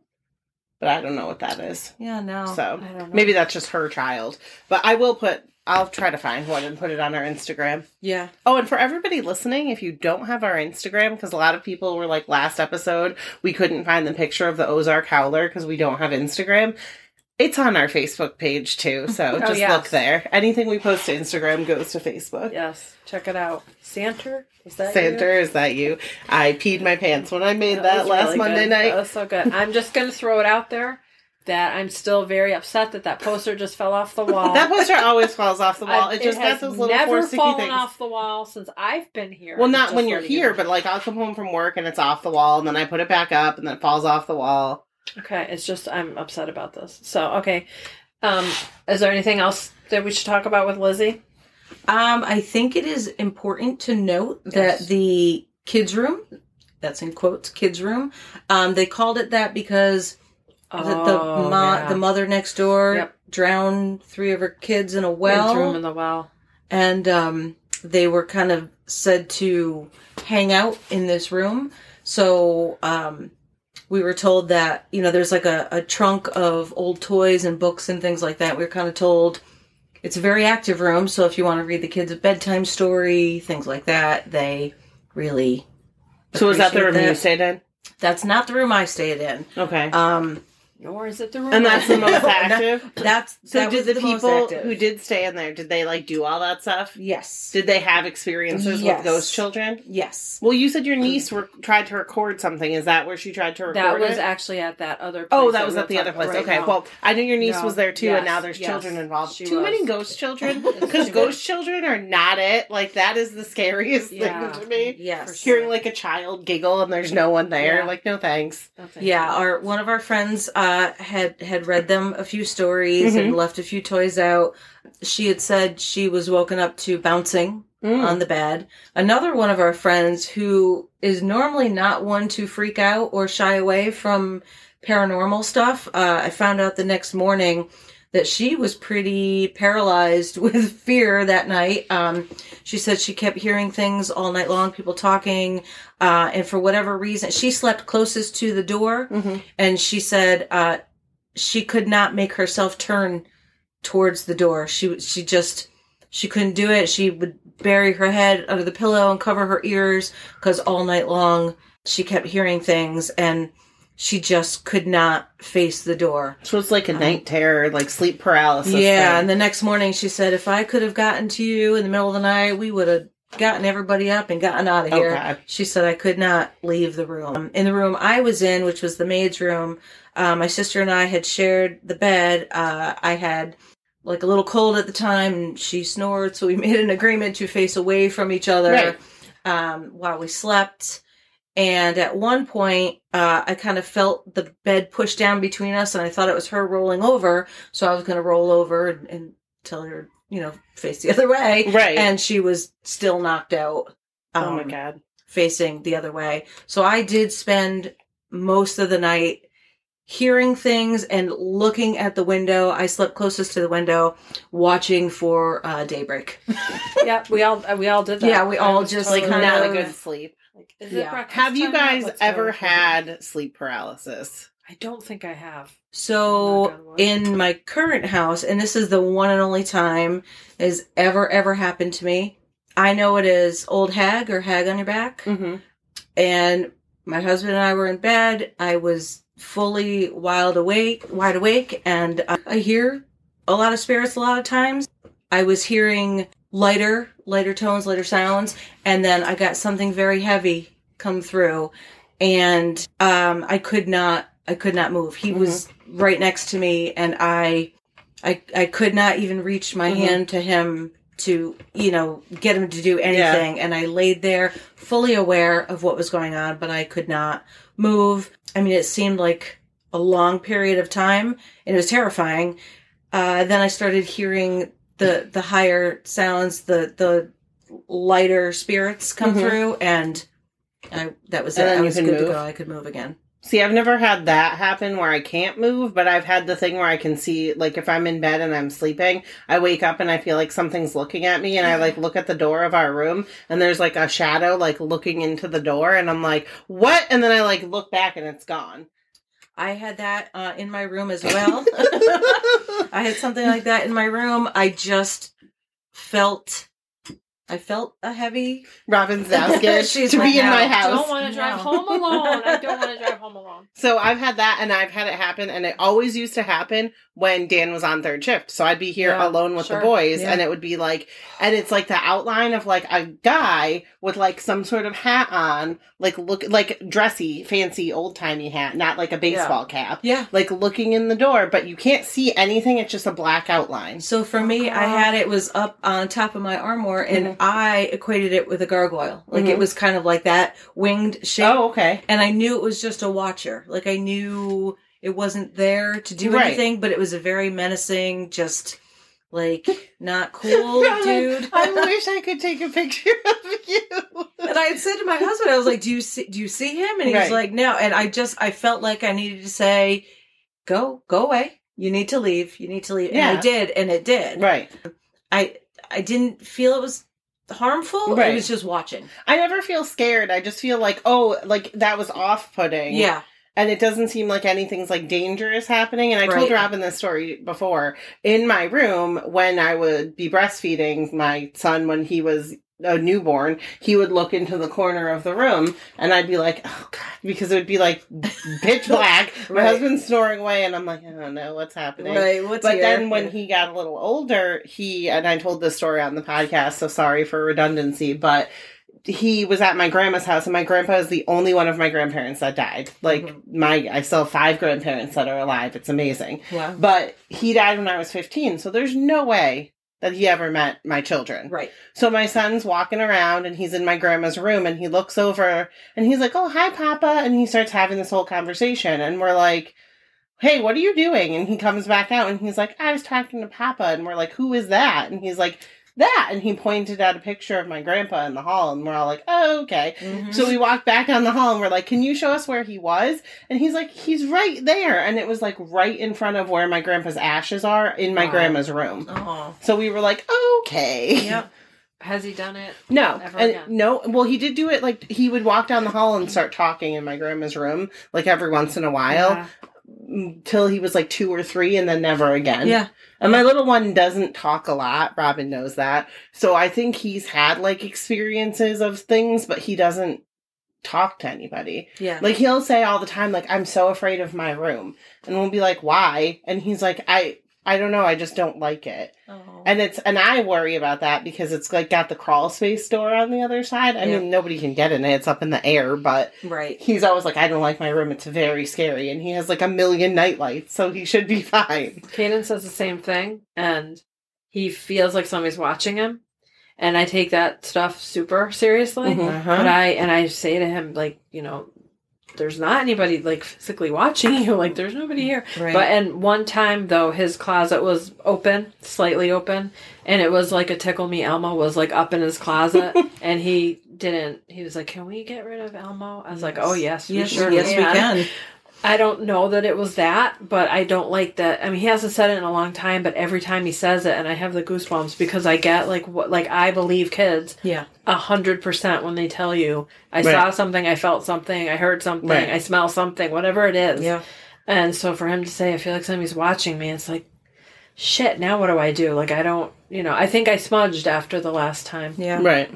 but I don't know what that is. yeah, no. So I don't know. maybe that's just her child. But I will put, I'll try to find one and put it on our Instagram. yeah. Oh, and for everybody listening, if you don't have our Instagram, because a lot of people were like, last episode, we couldn't find the picture of the Ozark Howler because we don't have Instagram. It's on our Facebook page too, so Oh, just yes. look there. Anything we post to Instagram goes to Facebook. Yes. Check it out. Santer? Is that Santa, you? is that you? I peed my pants when I made That that, last really Monday good. night. That was so good. I'm just going to throw it out there that I'm still very upset that that poster just fell off the wall. That poster always falls off the wall. I- it just has got those little never four sticky fallen things. off the wall since I've been here. Well, not when you're letting you here, know. but like I'll come home from work and it's off the wall, and then I put it back up, and then it falls off the wall. Okay, it's just I'm upset about this. So okay, um, is there anything else that we should talk about with Lizzie? Um, I think it is important to note Yes. that the kids' room, that's in quotes, kids' room, um, they called it that because the the, Oh, mo- yeah. the mother next door Yep. drowned three of her kids in a Kids' room well, in the well. and um, they were kind of said to hang out in this room. So um, we were told that you know there's like a, a trunk of old toys and books and things like that. We were kind of told it's a very active room, so if you want to read the kids a bedtime story, things like that, they really. So was that the room appreciate you stayed in? That's not the room I stayed in. Okay, Um, Nor is it the room. and that's the I- most No, active. that's So that did was the most people who did stay in there? Did they like do all that stuff? Yes. Did they have experiences Yes. with ghost children? Yes. Well, you said your niece were, tried to record something. Is that where she tried to record that was it? actually at that other. place Oh, that was at the other place. right okay, now. well, I knew your niece No. was there too, Yes, and now there's yes, children involved. she Too was. many ghost children because she ghost children are not it. Like that is the scariest Yeah. thing to me. Yes. For sure. Hearing like a child giggle and there's no one there, Yeah. like no thanks. Oh, thank Yeah, our one of our friends uh, had had read them a few stories Mhm. and left a few toys out. She had said she was woken up to bouncing Mm. on the bed. Another one of our friends who is normally not one to freak out or shy away from paranormal stuff. Uh, I found out the next morning that she was pretty paralyzed with fear that night. Um, she said she kept hearing things all night long, people talking, uh, and for whatever reason, she slept closest to the door, Mhm. and she said uh, she could not make herself turn towards the door. She she just she couldn't do it. She would bury her head under the pillow and cover her ears because all night long she kept hearing things and she just could not face the door. So it's like a night terror, like sleep paralysis. yeah, thing. and the next morning she said, if I could have gotten to you in the middle of the night, we would have gotten everybody up and gotten out of Oh, here. God. She said I could not leave the room. In the room I was in, which was the maid's room, uh, my sister and I had shared the bed. Uh, I had like a little cold at the time, and she snored, so we made an agreement to face away from each other Right. um, while we slept. And at one point, uh, I kind of felt the bed push down between us, and I thought it was her rolling over. So I was going to roll over and, and tell her, you know, face the other way. Right. And she was still knocked out. oh my um, god. facing the other way. So I did spend most of the night hearing things and looking at the window. I slept closest to the window, watching for uh, daybreak. yeah, we all we all did that. Yeah, we all just Like not a good sleep. Like, is Yeah. it breakfast Have you guys Let's ever had sleep paralysis? I don't think I have. So in my current house, and this is the one and only time has ever ever happened to me. I know it is old hag or hag on your back. Mm-hmm. and my husband and I were in bed. I was fully wild awake, wide awake, and I- I hear a lot of spirits a lot of times. I was hearing lighter, lighter tones, lighter sounds, and then I got something very heavy come through, and um, I could not I could not move. He was right next to me and I I I could not even reach my Mhm. hand to him to, you know, get him to do anything and I laid there fully aware of what was going on, but I could not move. I mean, it seemed like a long period of time and it was terrifying. Uh, then I started hearing the the higher sounds, the the lighter spirits come Mhm. through, and I that was And it. I was good to go. I could move again. See, I've never had that happen where I can't move, but I've had the thing where I can see, like, if I'm in bed and I'm sleeping, I wake up and I feel like something's looking at me, and I like look at the door of our room, and there's like a shadow like looking into the door, and I'm like, what? And then I like look back and it's gone. I had that uh, in my room as well. I had something like that in my room. I just felt, I felt a heavy. Robin's now scared She's to be in "No, my house. I don't want to drive No. home alone. I don't want to drive home alone. So I've had that and I've had it happen and it always used to happen when Dan was on third shift. So I'd be here Yeah, alone with sure. the boys Yeah. and it would be like and it's like the outline of like a guy with like some sort of hat on, like look like dressy, fancy, old timey hat, not like a baseball cap. Yeah. Like looking in the door, but you can't see anything, it's just a black outline. So for me, I had it was up on top of my armor, and Mhm. I equated it with a gargoyle. Like it Mhm. was kind of like that winged shape. Oh, okay. and I knew it was just a watcher. Like I knew it wasn't there to do Right. anything, but it was a very menacing, just like not cool dude. I wish I could take a picture of you. and I had said to my husband, I was like, "Do you see? Do you see him?" And he was like, "No." And I just I felt like I needed to say, "Go, go away. You need to leave. You need to leave." And Yeah. I did, and it did. Right. I I didn't feel it was harmful. Right. It was just watching. I never feel scared. I just feel like, oh, like that was off putting. Yeah. And it doesn't seem like anything's like dangerous happening. And I told Robin this story before. In my room, when I would be breastfeeding my son when he was a newborn, he would look into the corner of the room and I'd be like, oh God, because it would be like pitch black. My husband's snoring away and I'm like, I don't know what's happening. Right. What's But here? then when he got a little older, he and I told this story on the podcast, so sorry for redundancy, but he was at my grandma's house and my grandpa is the only one of my grandparents that died. Like Mhm. my I still have five grandparents that are alive. It's amazing. wow. But he died when I was 15, so there's no way that he ever met my children. Right. So my son's walking around and he's in my grandma's room and he looks over and he's like, "Oh, hi papa." And he starts having this whole conversation and we're like, "Hey, what are you doing?" And he comes back out and he's like, "I was talking to papa." And we're like, "Who is that?" And he's like, "That." And he pointed at a picture of my grandpa in the hall and we're all like, "Oh, okay." Mhm. So we walked back down the hall and we're like, "Can you show us where he was?" And he's like, "He's right there." And it was like right in front of where my grandpa's ashes are in my Wow. grandma's room. oh. So we were like, "Okay." Yep. Has he done it? No, Never and again. no. Well, he did do it. Like he would walk down the hall and start talking in my grandma's room, like every once in a while, Yeah. Till he was like two or three, and then never again. Yeah. And my little one doesn't talk a lot. Robin knows that, so I think he's had like experiences of things, but he doesn't talk to anybody. Yeah. Like he'll say all the time, like I'm so afraid of my room, and we'll be like, why? And he's like, I. I don't know. I just don't like it. oh. And it's and I worry about that because it's like got the crawl space door on the other side. I Yeah. mean, nobody can get in it; it's up in the air. But right. he's always like, "I don't like my room; it's very scary." And he has like a million nightlights, so he should be fine. Kaden says the same thing, and he feels like somebody's watching him. And I take that stuff super seriously. Mhm. Uh-huh. But I and I say to him, like, you know, there's not anybody like physically watching you. Like, there's nobody here. Right. But and one time though, his closet was open, slightly open, and it was like a tickle me Elmo was like up in his closet, and he didn't. He was like, "Can we get rid of Elmo?" I was like, "Oh yes, yes, sure yes, we can. I don't know that it was that, but I don't like that. I mean, he hasn't said it in a long time, but every time he says it, and I have the goosebumps because I get like what, like I believe kids Yeah. a hundred percent when they tell you, I Right. saw something, I felt something, I heard something, Right. I smell something, whatever it is. Yeah. And so for him to say, I feel like somebody's watching me, it's like, shit. Now what do I do? Like I don't, you know, I think I smudged after the last time, Yeah. Right.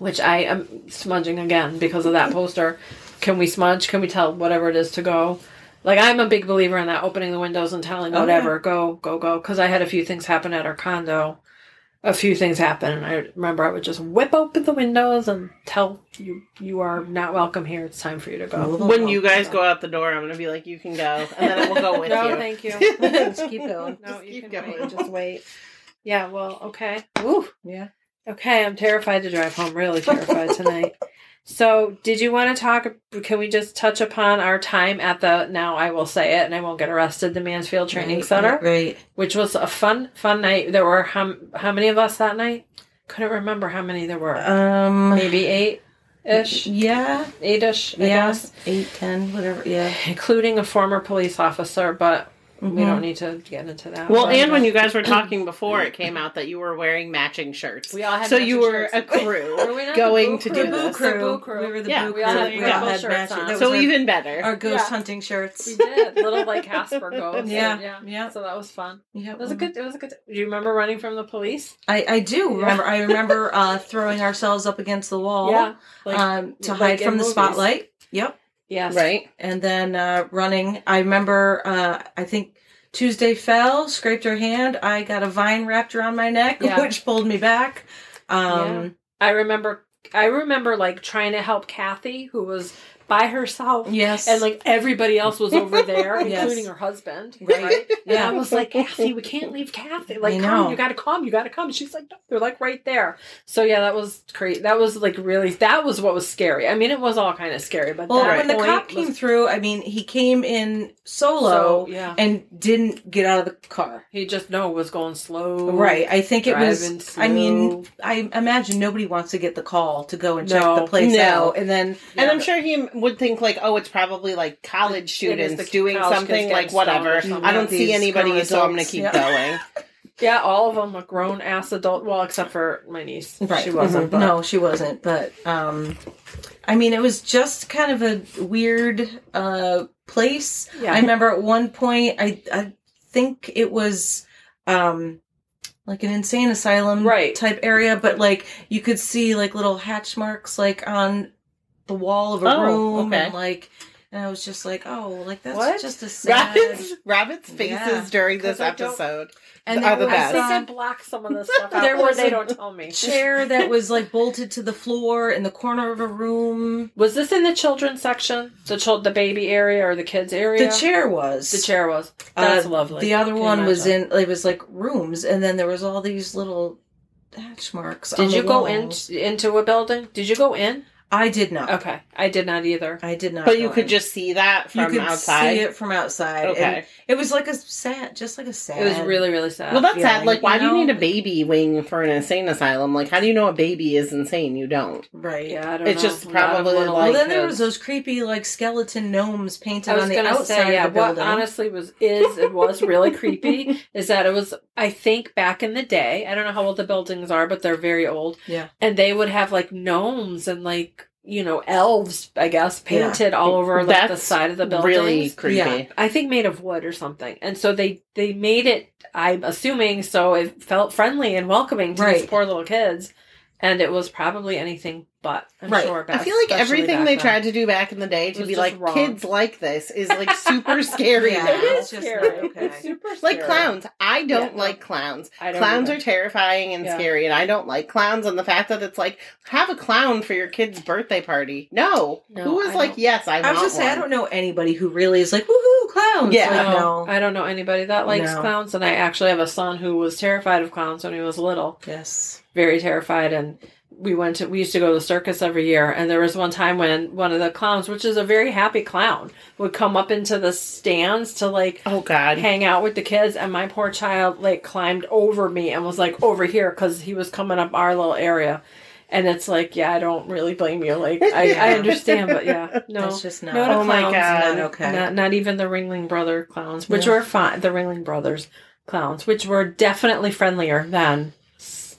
which I am smudging again because of that poster. Can we smudge? Can we tell whatever it is to go? Like I'm a big believer in that, opening the windows and telling Oh, whatever, go, go, go. Because I had a few things happen at our condo a few things happen, and I remember I would just whip open the windows and tell you you are not welcome here. It's time for you to go. When you guys go out the door, I'm gonna be like, "You can go," and then I will go with no, you. thank you. Just keep going. No, Just you keep can going. wait. Just wait. Yeah. Well. Okay. Ooh. Yeah. Okay. I'm terrified to drive home. Really terrified tonight. So, did you want to talk? Can we just touch upon our time at the? Now I will say it, and I won't get arrested. The Mansfield Training Right, Center, Right. which was a fun, fun night. There were how how many of us that night? Couldn't remember how many there were. Um. Maybe eight ish, Yeah. eight ish. Yeah. guess, Eight, ten, whatever. Yeah. including a former police officer. But we Mhm. don't need to get into that. Well, But- and when you guys were talking before, it came out that you were wearing matching shirts. We all had so you were shirts. a crew Were we going to do? The boo this. Crew. boo crew. We were the Yeah, boo we crew. all had We rainbow had shirts matching- on. So our- even better. our ghost Yeah. hunting shirts. We did little like Casper ghosts. Yeah, yeah, yeah. So that was fun. Yeah, It was a good. It was a good. Do you remember running from the police? I, I do Yeah. remember. I remember uh, throwing ourselves up against the wall. Yeah, like um, to like hide in from the spotlight. Yep. yes, Right. And then uh, running. I remember. Uh, I think Tuesday fell, scraped her hand. I got a vine wrapped around my neck, Yeah. which pulled me back. Um, I remember. I remember like trying to help Kathy, who was by herself, Yes. and like everybody else was over there, including her husband. Right. And Yeah. I was like, Kathy, we can't leave Kathy. Like, come, you gotta come, you gotta come. She's like, no, they're like right there. So yeah, that was crazy. That was like really, that was what was scary. I mean, it was all kind of scary, but Well, that when the cop came was- through, I mean, he came in solo so, yeah, and didn't get out of the car. he just no was going slow. Right. I think it was. driving I mean. I imagine nobody wants to get the call to go and No. check the place No. out, and then And I'm sure he would think like, oh, it's probably like college students the doing college something like whatever. something. I don't see anybody, so I'm gonna keep yeah. going. yeah, all of them were grown ass adult. Well, except for my niece, Right. She wasn't. Mhm. But No, she wasn't. But um, I mean, it was just kind of a weird uh place. yeah, I remember at one point, I I think it was um like an insane asylum Right. type area, but like you could see like little hatch marks like on the wall of a Oh, room, okay. and like. And I was just like, oh, like that's What? just a sad. Rabbit's Rabbit's faces Yeah. during this episode. And are there the was, I think uh, I blocked some of this stuff out. There or was they don't tell me. chair that was like bolted to the floor in the corner of a room. Was this in the children's section, the child, the baby area, or the kids area? The chair was. The chair was. That's Uh, lovely. The other one you was in. It was like rooms, and then there was all these little hatch marks. on Did the you go in into a building? Did you go in? I did not. Okay, I did not either. I did not. But you go could in. just see that from you could outside. see it from outside. Okay. and it was like a sad, just like a sad. It was really, really sad. Well, that's feeling, sad. Like, why you do you need a baby wing for an insane asylum? Like, how do you know a baby is insane? You don't. right. yeah, I don't It's know. just A lot of probably like- Well, then there was those creepy like skeleton gnomes painted on the outside say, yeah. of the What building. honestly was is it was really creepy is that it was. I think back in the day, I don't know how old the buildings are, but they're very old. Yeah. and they would have like gnomes and like you know elves, I guess, painted all over like the side of the building. Really creepy. Yeah. I think made of wood or something. And so they they made it. I'm assuming so it felt friendly and welcoming to these poor little kids, and it was probably anything but. I'm Right. sure. I feel like everything they then. tried to do back in the day to be like wrong. kids like this is like super scary. Yeah. now. It is just scary. not okay. It's super Like clowns. I don't Yeah. like clowns. I don't Clowns either. are terrifying and Yeah. scary, and I don't like clowns. And the fact that it's like, have a clown for your kid's birthday party. No. No, Who is I like, don't- yes, I, I was want just saying, I don't know anybody who really is like woohoo clowns. Yeah. Like, No, no. I don't know anybody that likes No. clowns, and I actually have a son who was terrified of clowns when he was little. Yes. very terrified and we went to we used to go to the circus every year and there was one time when one of the clowns which is a very happy clown would come up into the stands to like Oh God. hang out with the kids and my poor child like climbed over me and was like over here because he was coming up our little area and it's like yeah i don't really blame you like i, I understand but yeah no That's just not. no to Oh my God. Not okay. not, not even the ringling brother clowns which Yeah. were fine the ringling brothers clowns which were definitely friendlier than s-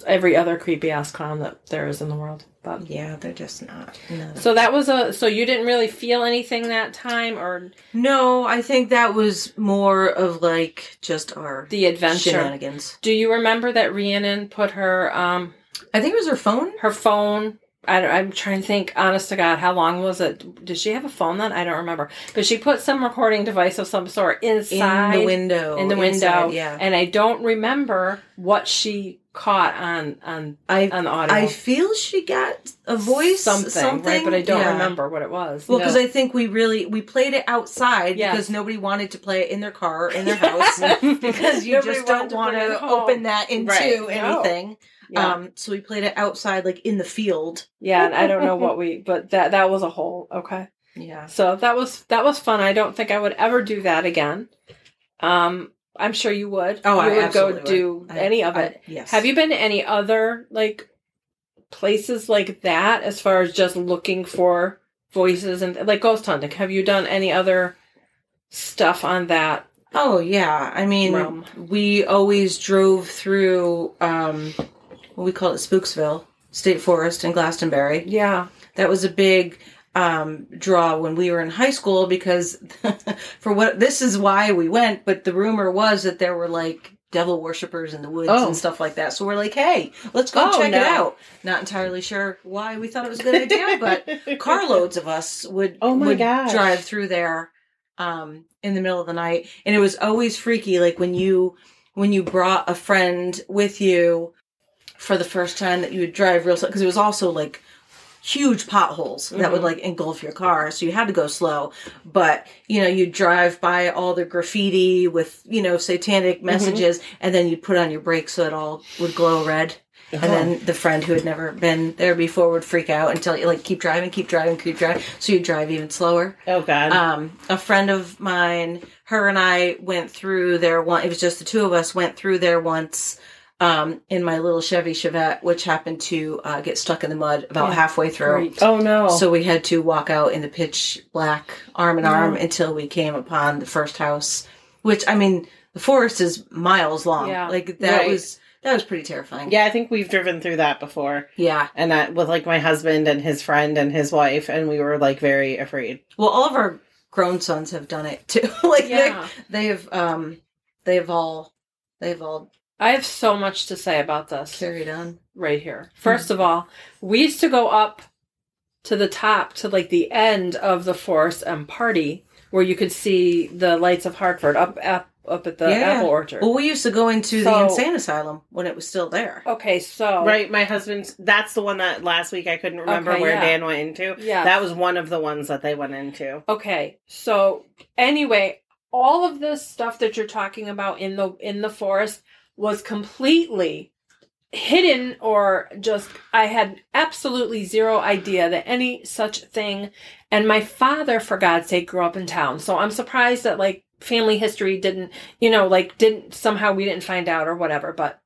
every other creepy ass clown that there is in the world but Yeah, they're just not. No. so that was a so you didn't really feel anything that time or No, I think that was more of like just our the adventure shenanigans. do you remember that rhiannon put her um I think it was her phone. her phone I I'm trying to think, honest to God, how long was it? Did she have a phone then? I don't remember. But she put some recording device of some sort inside in the window. in the window. inside, yeah. And I don't remember what she caught on on I on the audio. I feel she got a voice something, right? But I don't Yeah. remember what it was. Well, because No. I think we really we played it outside Yes. because nobody wanted to play it in their car or in their house because you just don't to want to open that into Right. No. anything. yeah. Um, so we played it outside, like in the field. yeah, and I don't know what we, but that that was a whole okay. Yeah. So that was that was fun. I don't think I would ever do that again. Um, I'm sure you would. Oh, you I would go do would. I- any of I- it. yes. Have you been to any other like places like that as far as just looking for voices and like ghost hunting? Have you done any other stuff on that? Oh yeah. I mean, Realm. we always drove through um, what we call it Spooksville State Forest in Glastonbury. Yeah. that was a big um, draw when we were in high school because for what this is why we went but the rumor was that there were like devil worshippers in the woods Oh. and stuff like that so we're like hey let's go Oh, check no. it out not entirely sure why we thought it was a good idea but carloads of us would Oh my would gosh. drive through there um, in the middle of the night and it was always freaky like when you when you brought a friend with you for the first time that you would drive real slow because it was also like huge potholes that would Mhm. like engulf your car so you had to go slow but you know you'd drive by all the graffiti with you know satanic messages and then you'd put on your brakes so it all would glow red and then the friend who had never been there before would freak out and tell you like keep driving keep driving keep driving so you drive even slower oh god. um, a friend of mine, her and I went through there one. It was just the two of us went through there once um, in my little Chevy Chevette, which happened to uh, get stuck in the mud about Yeah, halfway through. Great. oh no. So we had to walk out in the pitch black, arm in arm, Yeah. until we came upon the first house. Which I mean, the forest is miles long. Yeah. Like that Right. was that was pretty terrifying. yeah, I think we've driven through that before. Yeah. And that with like my husband and his friend and his wife, and we were like very afraid. Well, all of our grown sons have done it too. like Yeah. they, they have um they've all they've all I have so much to say about this carried on. right here. Mm-hmm. First of all, we used to go up to the top to like the end of the forest and party where you could see the lights of Hartford up up up at the Yeah. apple orchard. Well, we used to go into the insane asylum when it was still there. Okay, so Right, my husband's. That's the one that last week I couldn't remember Okay, where yeah. Dan went into. Yeah. that was one of the ones that they went into. Okay, so anyway, all of this stuff that you're talking about in the in the forest was completely hidden or just I had absolutely zero idea that any such thing and my father for God's sake grew up in town. So I'm surprised that like family history didn't, you know, like didn't somehow we didn't find out or whatever, but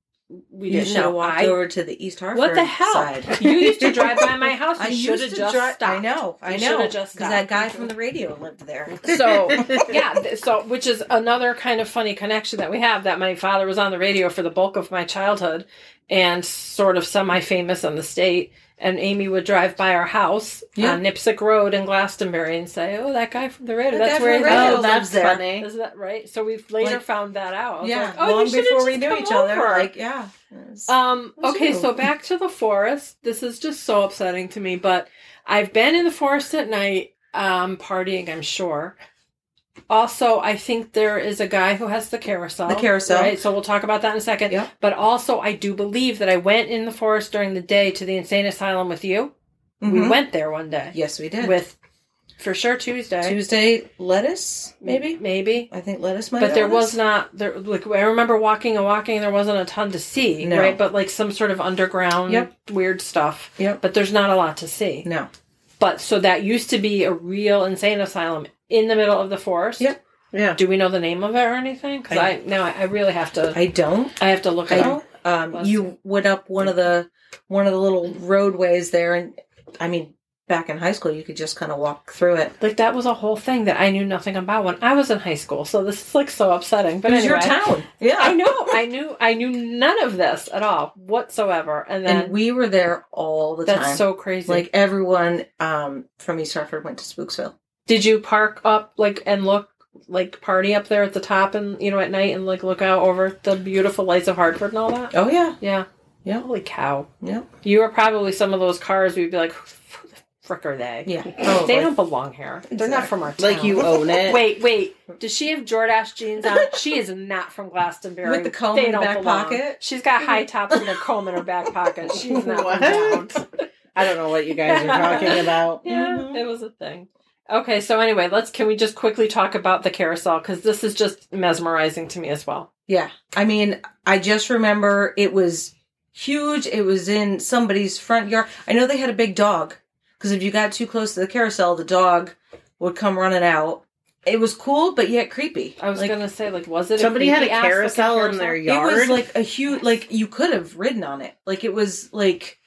we You didn't should have walked I, over to the East Hartford what the hell? side. You used to drive by my house. I should have just drive. stopped. I know. I You know. because that guy from the radio lived there. So yeah, so which is another kind of funny connection that we have that my father was on the radio for the bulk of my childhood and sort of semi-famous in the state and Amy would drive by our house Yeah. on Nipsic Road in Glastonbury and say, "Oh, that guy from the radio. That that's where he lives." oh, that's lives there. funny. Is that right? So we've later Like- found that out. Yeah, like, oh, long before we knew come each other. over. Like, yeah. Was- Um, okay, true. so back to the forest. This is just so upsetting to me, but I've been in the forest at night, um, partying, I'm sure. Also, I think there is a guy who has the carousel. The carousel. Right, so we'll talk about that in a second. Yeah. But also, I do believe that I went in the forest during the day to the insane asylum with you. We Mhm. went there one day. Yes, we did. With, for sure, Tuesday. Tuesday lettuce, maybe. Maybe. I think lettuce might. But there lettuce. was not there. Like I remember walking and walking, there wasn't a ton to see, No. right? But like some sort of underground Yep. weird stuff. Yep. But there's not a lot to see. No. But so that used to be a real insane asylum in the middle of the forest. Yep. Yeah. Do we know the name of it or anything? Because I- I, now I, really have to. I, don't. I have to look it up. Um, you. went up one of the one of the little roadways there, and I mean, back in high school, you could just kind of walk through it. Like that was a whole thing that I knew nothing about when I was in high school. So this is like so upsetting. But it was anyway, your town. Yeah, I know. I knew. I knew none of this at all whatsoever. And then and we were there all the that's time. That's so crazy. like everyone um, from East Hartford went to Spooksville. Did you park up like and look like party up there at the top and you know at night and like look out over the beautiful lights of Hartford and all that? Oh yeah, Yeah. Yeah. Holy cow. yeah. You were probably some of those cars we'd be like, frick are they? Yeah. Oh, They Probably. don't belong here. They're not from our town. Like you own it. Wait, wait. Does she have Jordache jeans on? She is not from Glastonbury. With the comb They in her back belong. pocket? She's got high tops and a comb in her back pocket. She's not What? from town. I don't know what you guys are talking about. Yeah, Mhm. it was a thing. Okay, so anyway, let's can we just quickly talk about the carousel because this is just mesmerizing to me as well. Yeah. I mean, I just remember it was huge. It was in somebody's front yard. I know they had a big dog because if you got too close to the carousel, the dog would come running out. It was cool, but yet creepy. I was Like, gonna say, like, was it a Somebody had a creepy ass looking carousel in their yard? It was like a huge, like you could have ridden on it. Like it was like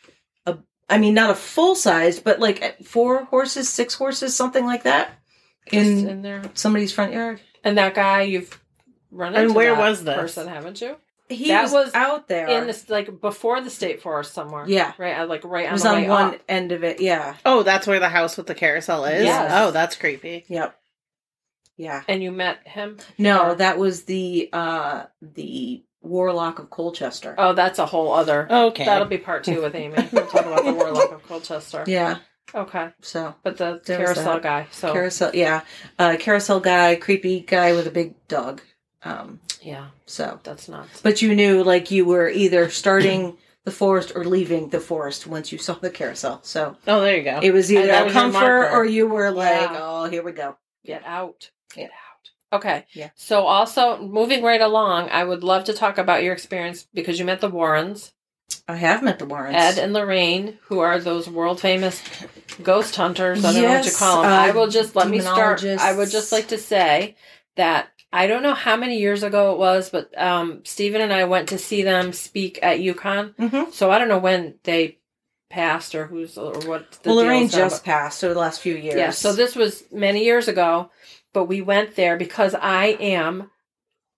a, I mean, not a full size, but like four horses, six horses, something like that, in in there? somebody's front yard. And that guy you've run And into where that was this? person, haven't you? He That was, was out there. In this, like before the state forest somewhere. Yeah. right. Like right it on was the on way one up. end of it. Yeah. oh, that's where the house with the carousel is. Yes. Oh, that's creepy. Yep. Yeah. And you met him. No, Or- that was the uh the Warlock of Colchester. Oh, that's a whole other. Okay. That'll be part two with Amy. We'll talk about the Warlock of Colchester. Yeah. Okay, So but the carousel guy. So carousel, yeah, uh, carousel guy, creepy guy with a big dog. Um. yeah, So, that's not. but you knew like you were either starting the forest or leaving the forest once you saw the carousel. So oh, there you go. it was either a comfort or you were like, Yeah. oh, here we go. Get out. Get out. Okay. Yeah. So also moving right along, I would love to talk about your experience because you met the Warrens, I have met the Warrens. Ed and Lorraine, who are those world famous ghost hunters. I don't know what you Yes, call them. uh, I will just let me start. I would just like to say that I don't know how many years ago it was, but um, Stephen and I went to see them speak at UConn. hmm So I don't know when they passed or who's or what. The Well, Lorraine now, just passed over the last few years. Yeah, so this was many years ago, but we went there because I am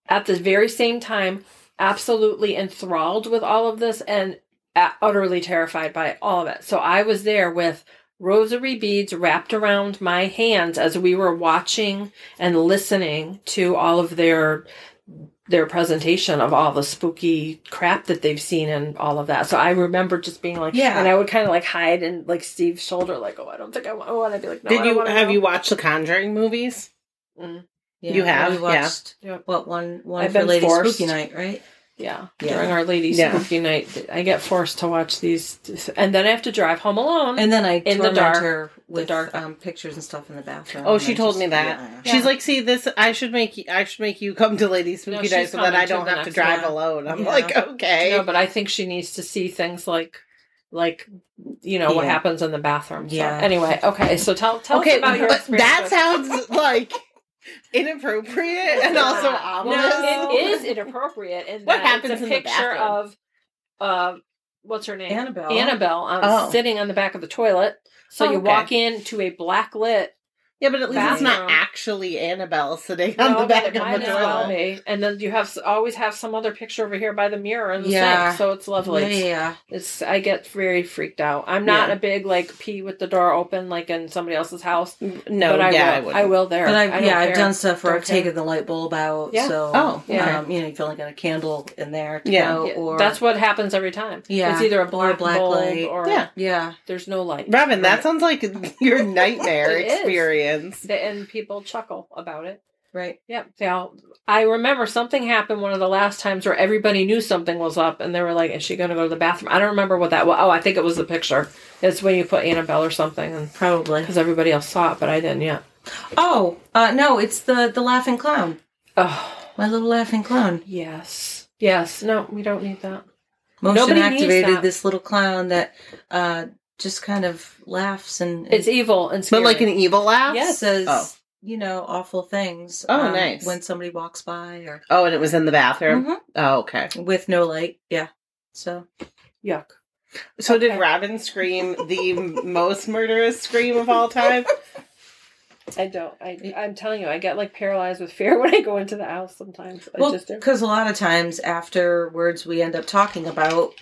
at the very same time absolutely enthralled with all of this and utterly terrified by all of it. So I was there with rosary beads wrapped around my hands as we were watching and listening to all of their their presentation of all the spooky crap that they've seen and all of that. So I remember just being like, Yeah. and I would kind of like hide in like Steve's shoulder, like, oh, I don't think I want. Oh, and I'd be like, no, Did you wanna have go. you watched the Conjuring movies? Mm, Yeah, You have? We watched Yep. what one one I've for been Lady forced. Spooky Night, right? Yeah. Yeah. during Our Lady's Yeah. Spooky Night, I get forced to watch these, and then I have to drive home alone. And then I In the dark. her with dark. um, pictures and stuff in the bathroom. Oh, she I told just- me that. yeah. She's Yeah. like, "See, this I should make you. I should make you come to Lady Spooky she's Night so that I don't the have to drive one. alone." I'm Yeah. like, "Okay." no, but I think she needs to see things like, like, you know, what happens in the bathroom. So, Yeah. Anyway, okay, so tell tell okay, us about your but experience. that sounds like inappropriate and also No, it is inappropriate. In What that happens it's a in the picture bathroom? of, uh, what's her name? Annabelle. Annabelle on, Oh. sitting on the back of the toilet. So Oh, you okay. walk into a black lit Yeah, but at least it's not actually Annabelle sitting on the but back of the as toilet. And then you have always have some other picture over here by the mirror in the Yeah. sink, so it's lovely. Yeah, yeah. It's I get very freaked out. I'm not Yeah. a big like pee with the door open like in somebody else's house, No, but I yeah, will. I I, will there. But I I've, don't yeah, I've care. done stuff where Don't I've care. taken the light bulb out. Yeah. So, Oh, yeah. um, you know, you've only got a candle in there to Yeah. go, Yeah, or that's what happens every time. Yeah. it's either a Or a black, black bulb light. or Yeah. yeah, there's no light. Robin, that sounds like your nightmare experience. The- And people chuckle about it. right. Yeah. All, I remember something happened one of the last times where everybody knew something was up and they were like, is she going to go to the bathroom? I don't remember what that was. Oh, I think it was the picture. It's when you put Annabelle or something and Probably. because everybody else saw it, but I didn't yet. Oh, uh, no, it's the the laughing clown. Oh, My little laughing clown. yes. Yes. No, we don't need that. Motion Nobody activated that. this little clown that uh, just kind of laughs and, and It's evil and But like an evil laugh? Yes. says Oh. you know awful things. um, Oh, nice. When somebody walks by or Oh, and it was in the bathroom? Mhm. Oh, okay. with no light. Yeah. So yuck. So did Okay. Robin scream the most murderous scream of all time? I don't. I, I'm telling you, I get like paralyzed with fear when I go into the house sometimes. I well, because a lot of times afterwards we end up talking about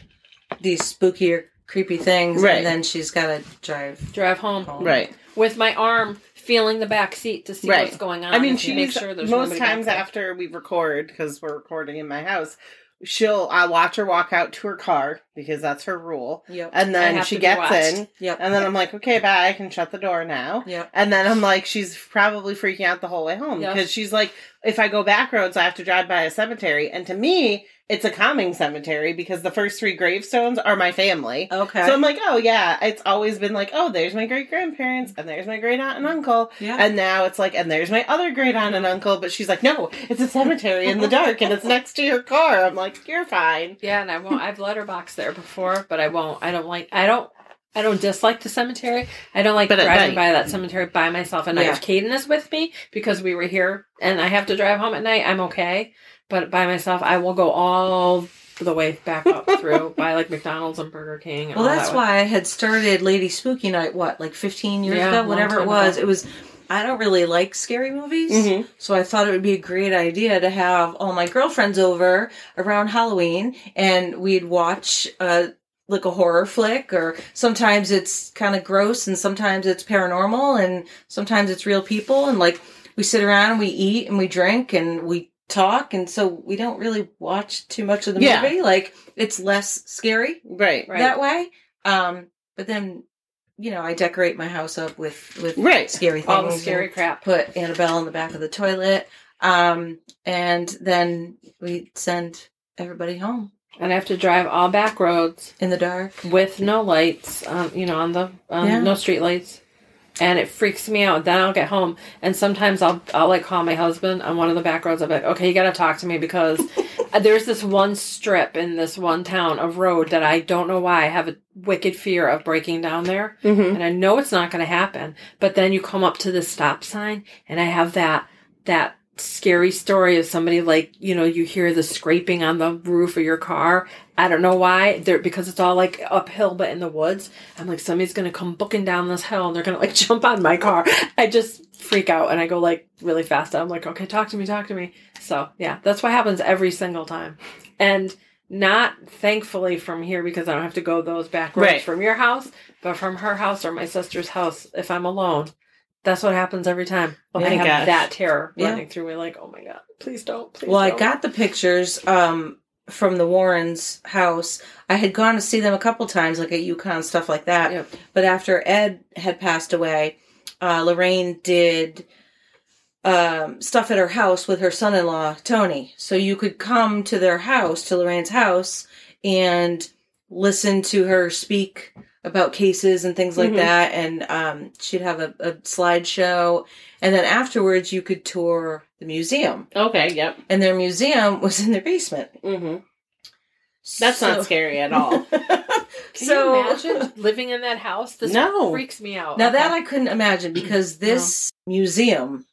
these spooky or creepy things, Right. and then she's got to drive. Drive home home. Right. with my arm feeling the back seat to see Right. what's going on. I mean, and to make she's sure there's most times after we record because we're recording in my house. she'll I watch her walk out to her car because that's her rule. Yep. And then she gets watched. in. Yep. And then I'm like, okay, bye. I can shut the door now. Yep. And then I'm like, she's probably freaking out the whole way home Yeah. because she's like, if I go back roads, I have to drive by a cemetery. And to me, it's a calming cemetery because the first three gravestones are my family. Okay. So I'm like, oh yeah, it's always been like, oh, there's my great grandparents and there's my great aunt and uncle. yeah. And now it's like, and there's my other great aunt and uncle. But she's like, no, it's a cemetery in the dark and it's next to your car. I'm like, you're fine. Yeah, and I won't. I've letterboxed there before, but I won't. I don't like. I don't. I don't dislike the cemetery. I don't like But driving by that cemetery by myself at night. Yeah. If Caden is with me because we were here and I have to drive home at night, I'm okay. But by myself, I will go all the way back up through by like McDonald's and Burger King. And Well, that's that why I had started Lady Spooky Night. What, like fifteen years Yeah, ago, whatever it was. ago. It was. I don't really like scary movies, Mhm. so I thought it would be a great idea to have all my girlfriends over around Halloween, and we'd watch uh, like a horror flick, or sometimes it's kind of gross, and sometimes it's paranormal, and sometimes it's real people, and like we sit around and we eat and we drink and we talk, and so we don't really watch too much of the Yeah. movie. Like it's less scary Right. Right. that way. Um, but then, you know, I decorate my house up with with Right. scary things. all the scary crap. Put Annabelle in the back of the toilet. Um, and then we send everybody home And I have to drive all back roads in the dark. with no lights. Um, you know, on the um, Yeah. no street lights. And it freaks me out. Then I'll get home, and sometimes I'll I'll like call my husband on one of the back roads. I'll be like, "Okay, you got to talk to me because there's this one strip in this one town of road that I don't know why I have a wicked fear of breaking down there, Mm-hmm. and I know it's not going to happen. But then you come up to the stop sign, and I have that that scary story of somebody like you know you hear the scraping on the roof of your car. I don't know why there because it's all like uphill but in the woods. I'm like somebody's to come booking down this hill and they're to like jump on my car. I just freak out and I go like really fast. I'm like okay, talk to me, talk to me. So yeah, that's what happens every single time, and. Not thankfully from here because I don't have to go those back roads Right. from your house, but from her house or my sister's house if I'm alone. That's what happens every time. Oh I have gosh. that terror Yeah. running through me, like, oh my god, please don't. Please Well, I don't. got the pictures um, from the Warrens' house. I had gone to see them a couple times, like at UConn stuff like that. Yep. But after Ed had passed away, uh, Lorraine did um, stuff at her house with her son-in-law Tony. So you could come to their house, to Lorraine's house, and listen to her speak about cases and things like Mhm. that. And um, she'd have a, a slideshow, and then afterwards you could tour the museum. Okay. Yep. And their museum was in their basement. Mm-hmm. That's So- not scary at all. Can so you imagine living in that house? This No. freaks me out. Now that I couldn't imagine because this museum,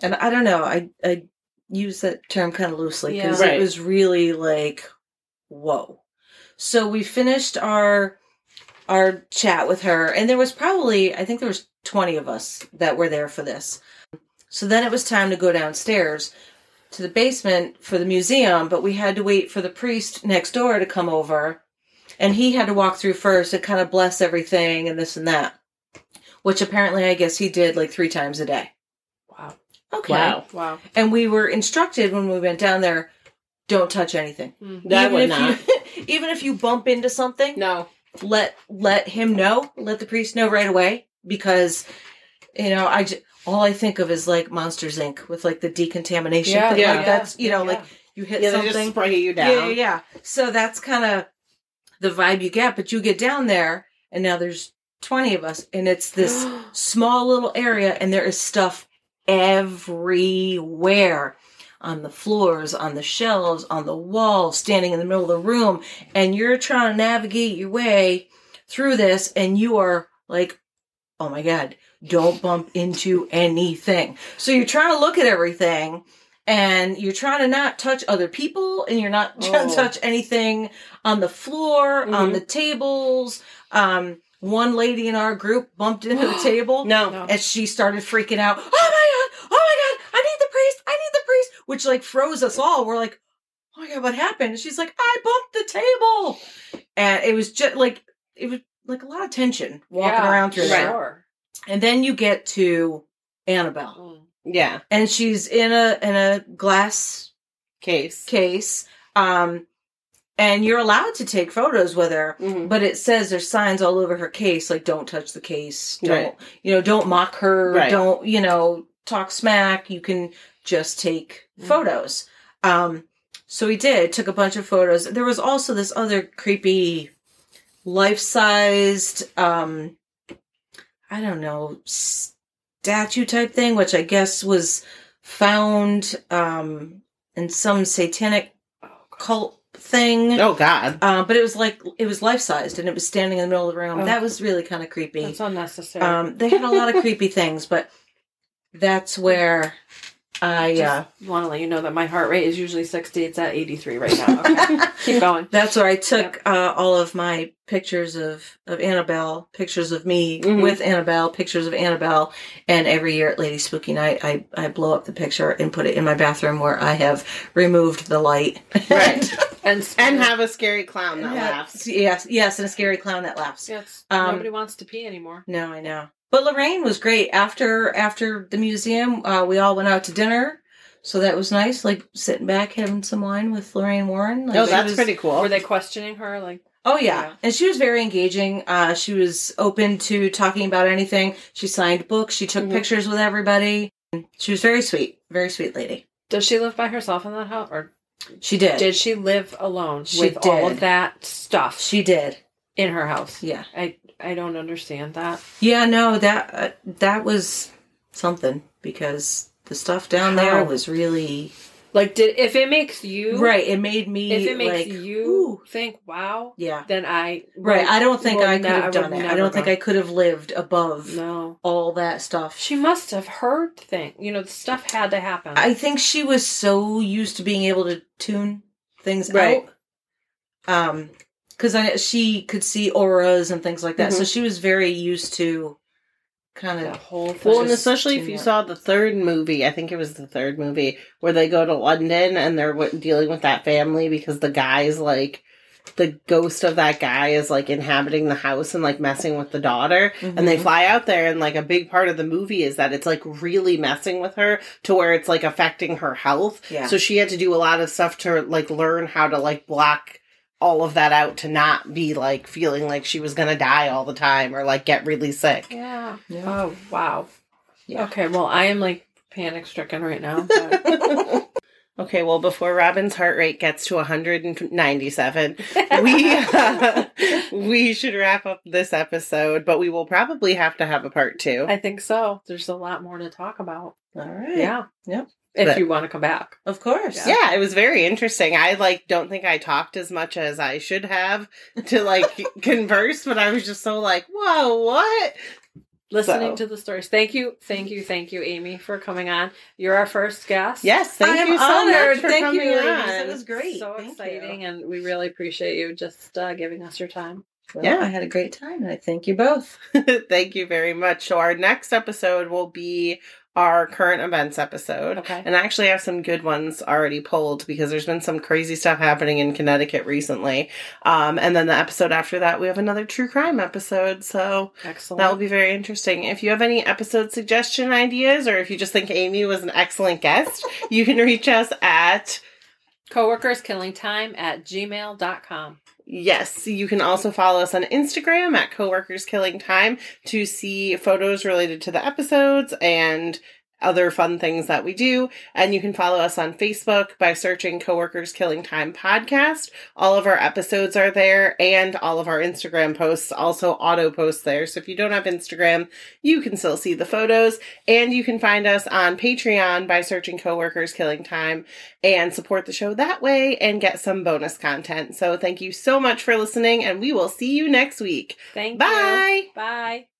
and I don't know, I I use that term kind of loosely because Yeah. Right. it was really like, whoa. So we finished our our chat with her, and there was probably I think there was twenty of us that were there for this. So then it was time to go downstairs to the basement for the museum, but we had to wait for the priest next door to come over. And he had to walk through first and kind of bless everything and this and that which apparently I guess he did like three times a day. wow, Okay. Wow. wow, And we were instructed when we went down there, don't touch anything. Mm. That would if not. you even if you bump into something, No. Let let him know, let the priest know right away because you know, I j- all I think of is like Monsters Inc. with like the decontamination. Yeah, thing. yeah, like that's you know, Yeah. like you hit Yeah, they just something. spray you Yeah, yeah, yeah. So that's kind of the vibe you get, but you get down there and now there's 20 of us and it's this small little area and there is stuff everywhere on the floors, on the shelves, on the walls, standing in the middle of the room. And you're trying to navigate your way through this and you are like, oh my God, don't bump into anything. So you're trying to look at everything and you're trying to not touch other people and you're not trying to Oh. touch anything on the floor, on Mhm. the tables. Um, one lady in our group bumped into the table No. No. and she started freaking out. Oh my god! Oh my god! I need the priest! I need the priest! Which like froze us all. We're like, oh my god, what happened? And she's like, I bumped the table, and it was just like it was like a lot of tension walking Yeah, around through there. sure. And then you get to Annabelle, Mm. Yeah. and she's in a in a glass Case. case. Um, and you're allowed to take photos with her. Mhm. But it says there's signs all over her case, like don't touch the case, don't Right. you know, don't mock her, Right. don't you know, talk smack. You can just take Mhm. photos. Um, so we did took a bunch of photos. There was also this other creepy, life sized, um, I don't know, statue type thing, which I guess was found um, in some satanic cult thing. Oh God. Uh, but it was like it was life sized and it was standing in the middle of the room. Oh. That was really kind of creepy. That's unnecessary. Um, they had a lot of creepy things, but that's where I. Uh, want to let you know that my heart rate is usually 60. It's at 83 right now. Okay. Keep going. that's where I took uh, all of my pictures of of Annabelle, pictures of me Mhm. with Annabelle, pictures of Annabelle, and every year at Lady Spooky Night, I I blow up the picture and put it in my bathroom where I have removed the light. Right. And, And have a scary clown that Yeah, laughs. Yes, yes, and a scary clown that laughs. Yes, Um, nobody wants to pee anymore. No, I know. But Lorraine was great. After after the museum, uh, we all went out to dinner, so that was nice. Like sitting back having some wine with Lorraine Warren. Like, Oh, that's was- pretty cool. Were they questioning her? Like, Oh yeah. Yeah. and she was very engaging. Uh, she was open to talking about anything. She signed books. She took Mhm. pictures with everybody. She was very sweet, very sweet lady. does she live by herself in that house, or She did. did she live alone She with all of that stuff She did. in her house? Yeah. I I don't understand that. Yeah. No, that uh, that was something because the stuff down there was really Like, did if it makes you right. It made me If it makes like you ooh. think, "Wow," Yeah. then I Right. I don't think well, I could no, have done it. I don't think go. I could have lived above No, all that stuff. she must have heard thing. You know, the stuff had to happen. I think she was so used to being able to tune things Right. out. Um, because I she could see auras and things like that, so Mhm. she was very used to kind the of whole thing. Well, and especially if you saw the third movie, I think it was the third movie where they go to London and they're w- dealing with that family because the guy's like the ghost of that guy is like inhabiting the house and like messing with the daughter and they Mhm. fly out there and like a big part of the movie is that it's like really messing with her to where it's like affecting her health Yeah. so she had to do a lot of stuff to like learn how to like block all of that out to not be like feeling like she was gonna die all the time or like get really sick Yeah. Yeah. Oh wow. Yeah. Okay. Well, I am like panic stricken right now. but- okay, well, before Robin's heart rate gets to 197, we uh, we should wrap up this episode, but we will probably have to have a part two. I think so. There's a lot more to talk about. all right. Yeah. Yep. If But- you want to come back. Of course. yeah, it was very interesting. I like don't think I talked as much as I should have to like converse, but I was just so like, whoa, what? Listening So- to the stories. Thank you, thank you, thank you, Amy, for coming on. You're our first guest. Yes, thank I you so honored. much for Thank coming you, on. That was great. So Thank exciting, you. and we really appreciate you just uh, giving us your time. Well, Yeah. I had a great time, and I thank you both. Thank you very much. So our next episode will be our current events episode. Okay. And I actually have some good ones already pulled because there's been some crazy stuff happening in Connecticut recently. Um, and then the episode after that, we have another true crime episode. So Excellent. that will be very interesting. If you have any episode suggestion ideas or if you just think Amy was an excellent guest, you can reach us at Coworkers killing time at gmail.com. Yes, you can also follow us on Instagram at Coworkers Killing Time to see photos related to the episodes and other fun things that we do. And you can follow us on Facebook by searching Coworkers Killing Time Podcast. All of our episodes are there and all of our Instagram posts also auto post there. So if you don't have Instagram, you can still see the photos. And you can find us on Patreon by searching Coworkers Killing Time and support the show that way and get some bonus content. So thank you so much for listening and we will see you next week. Thank Bye. you. Bye.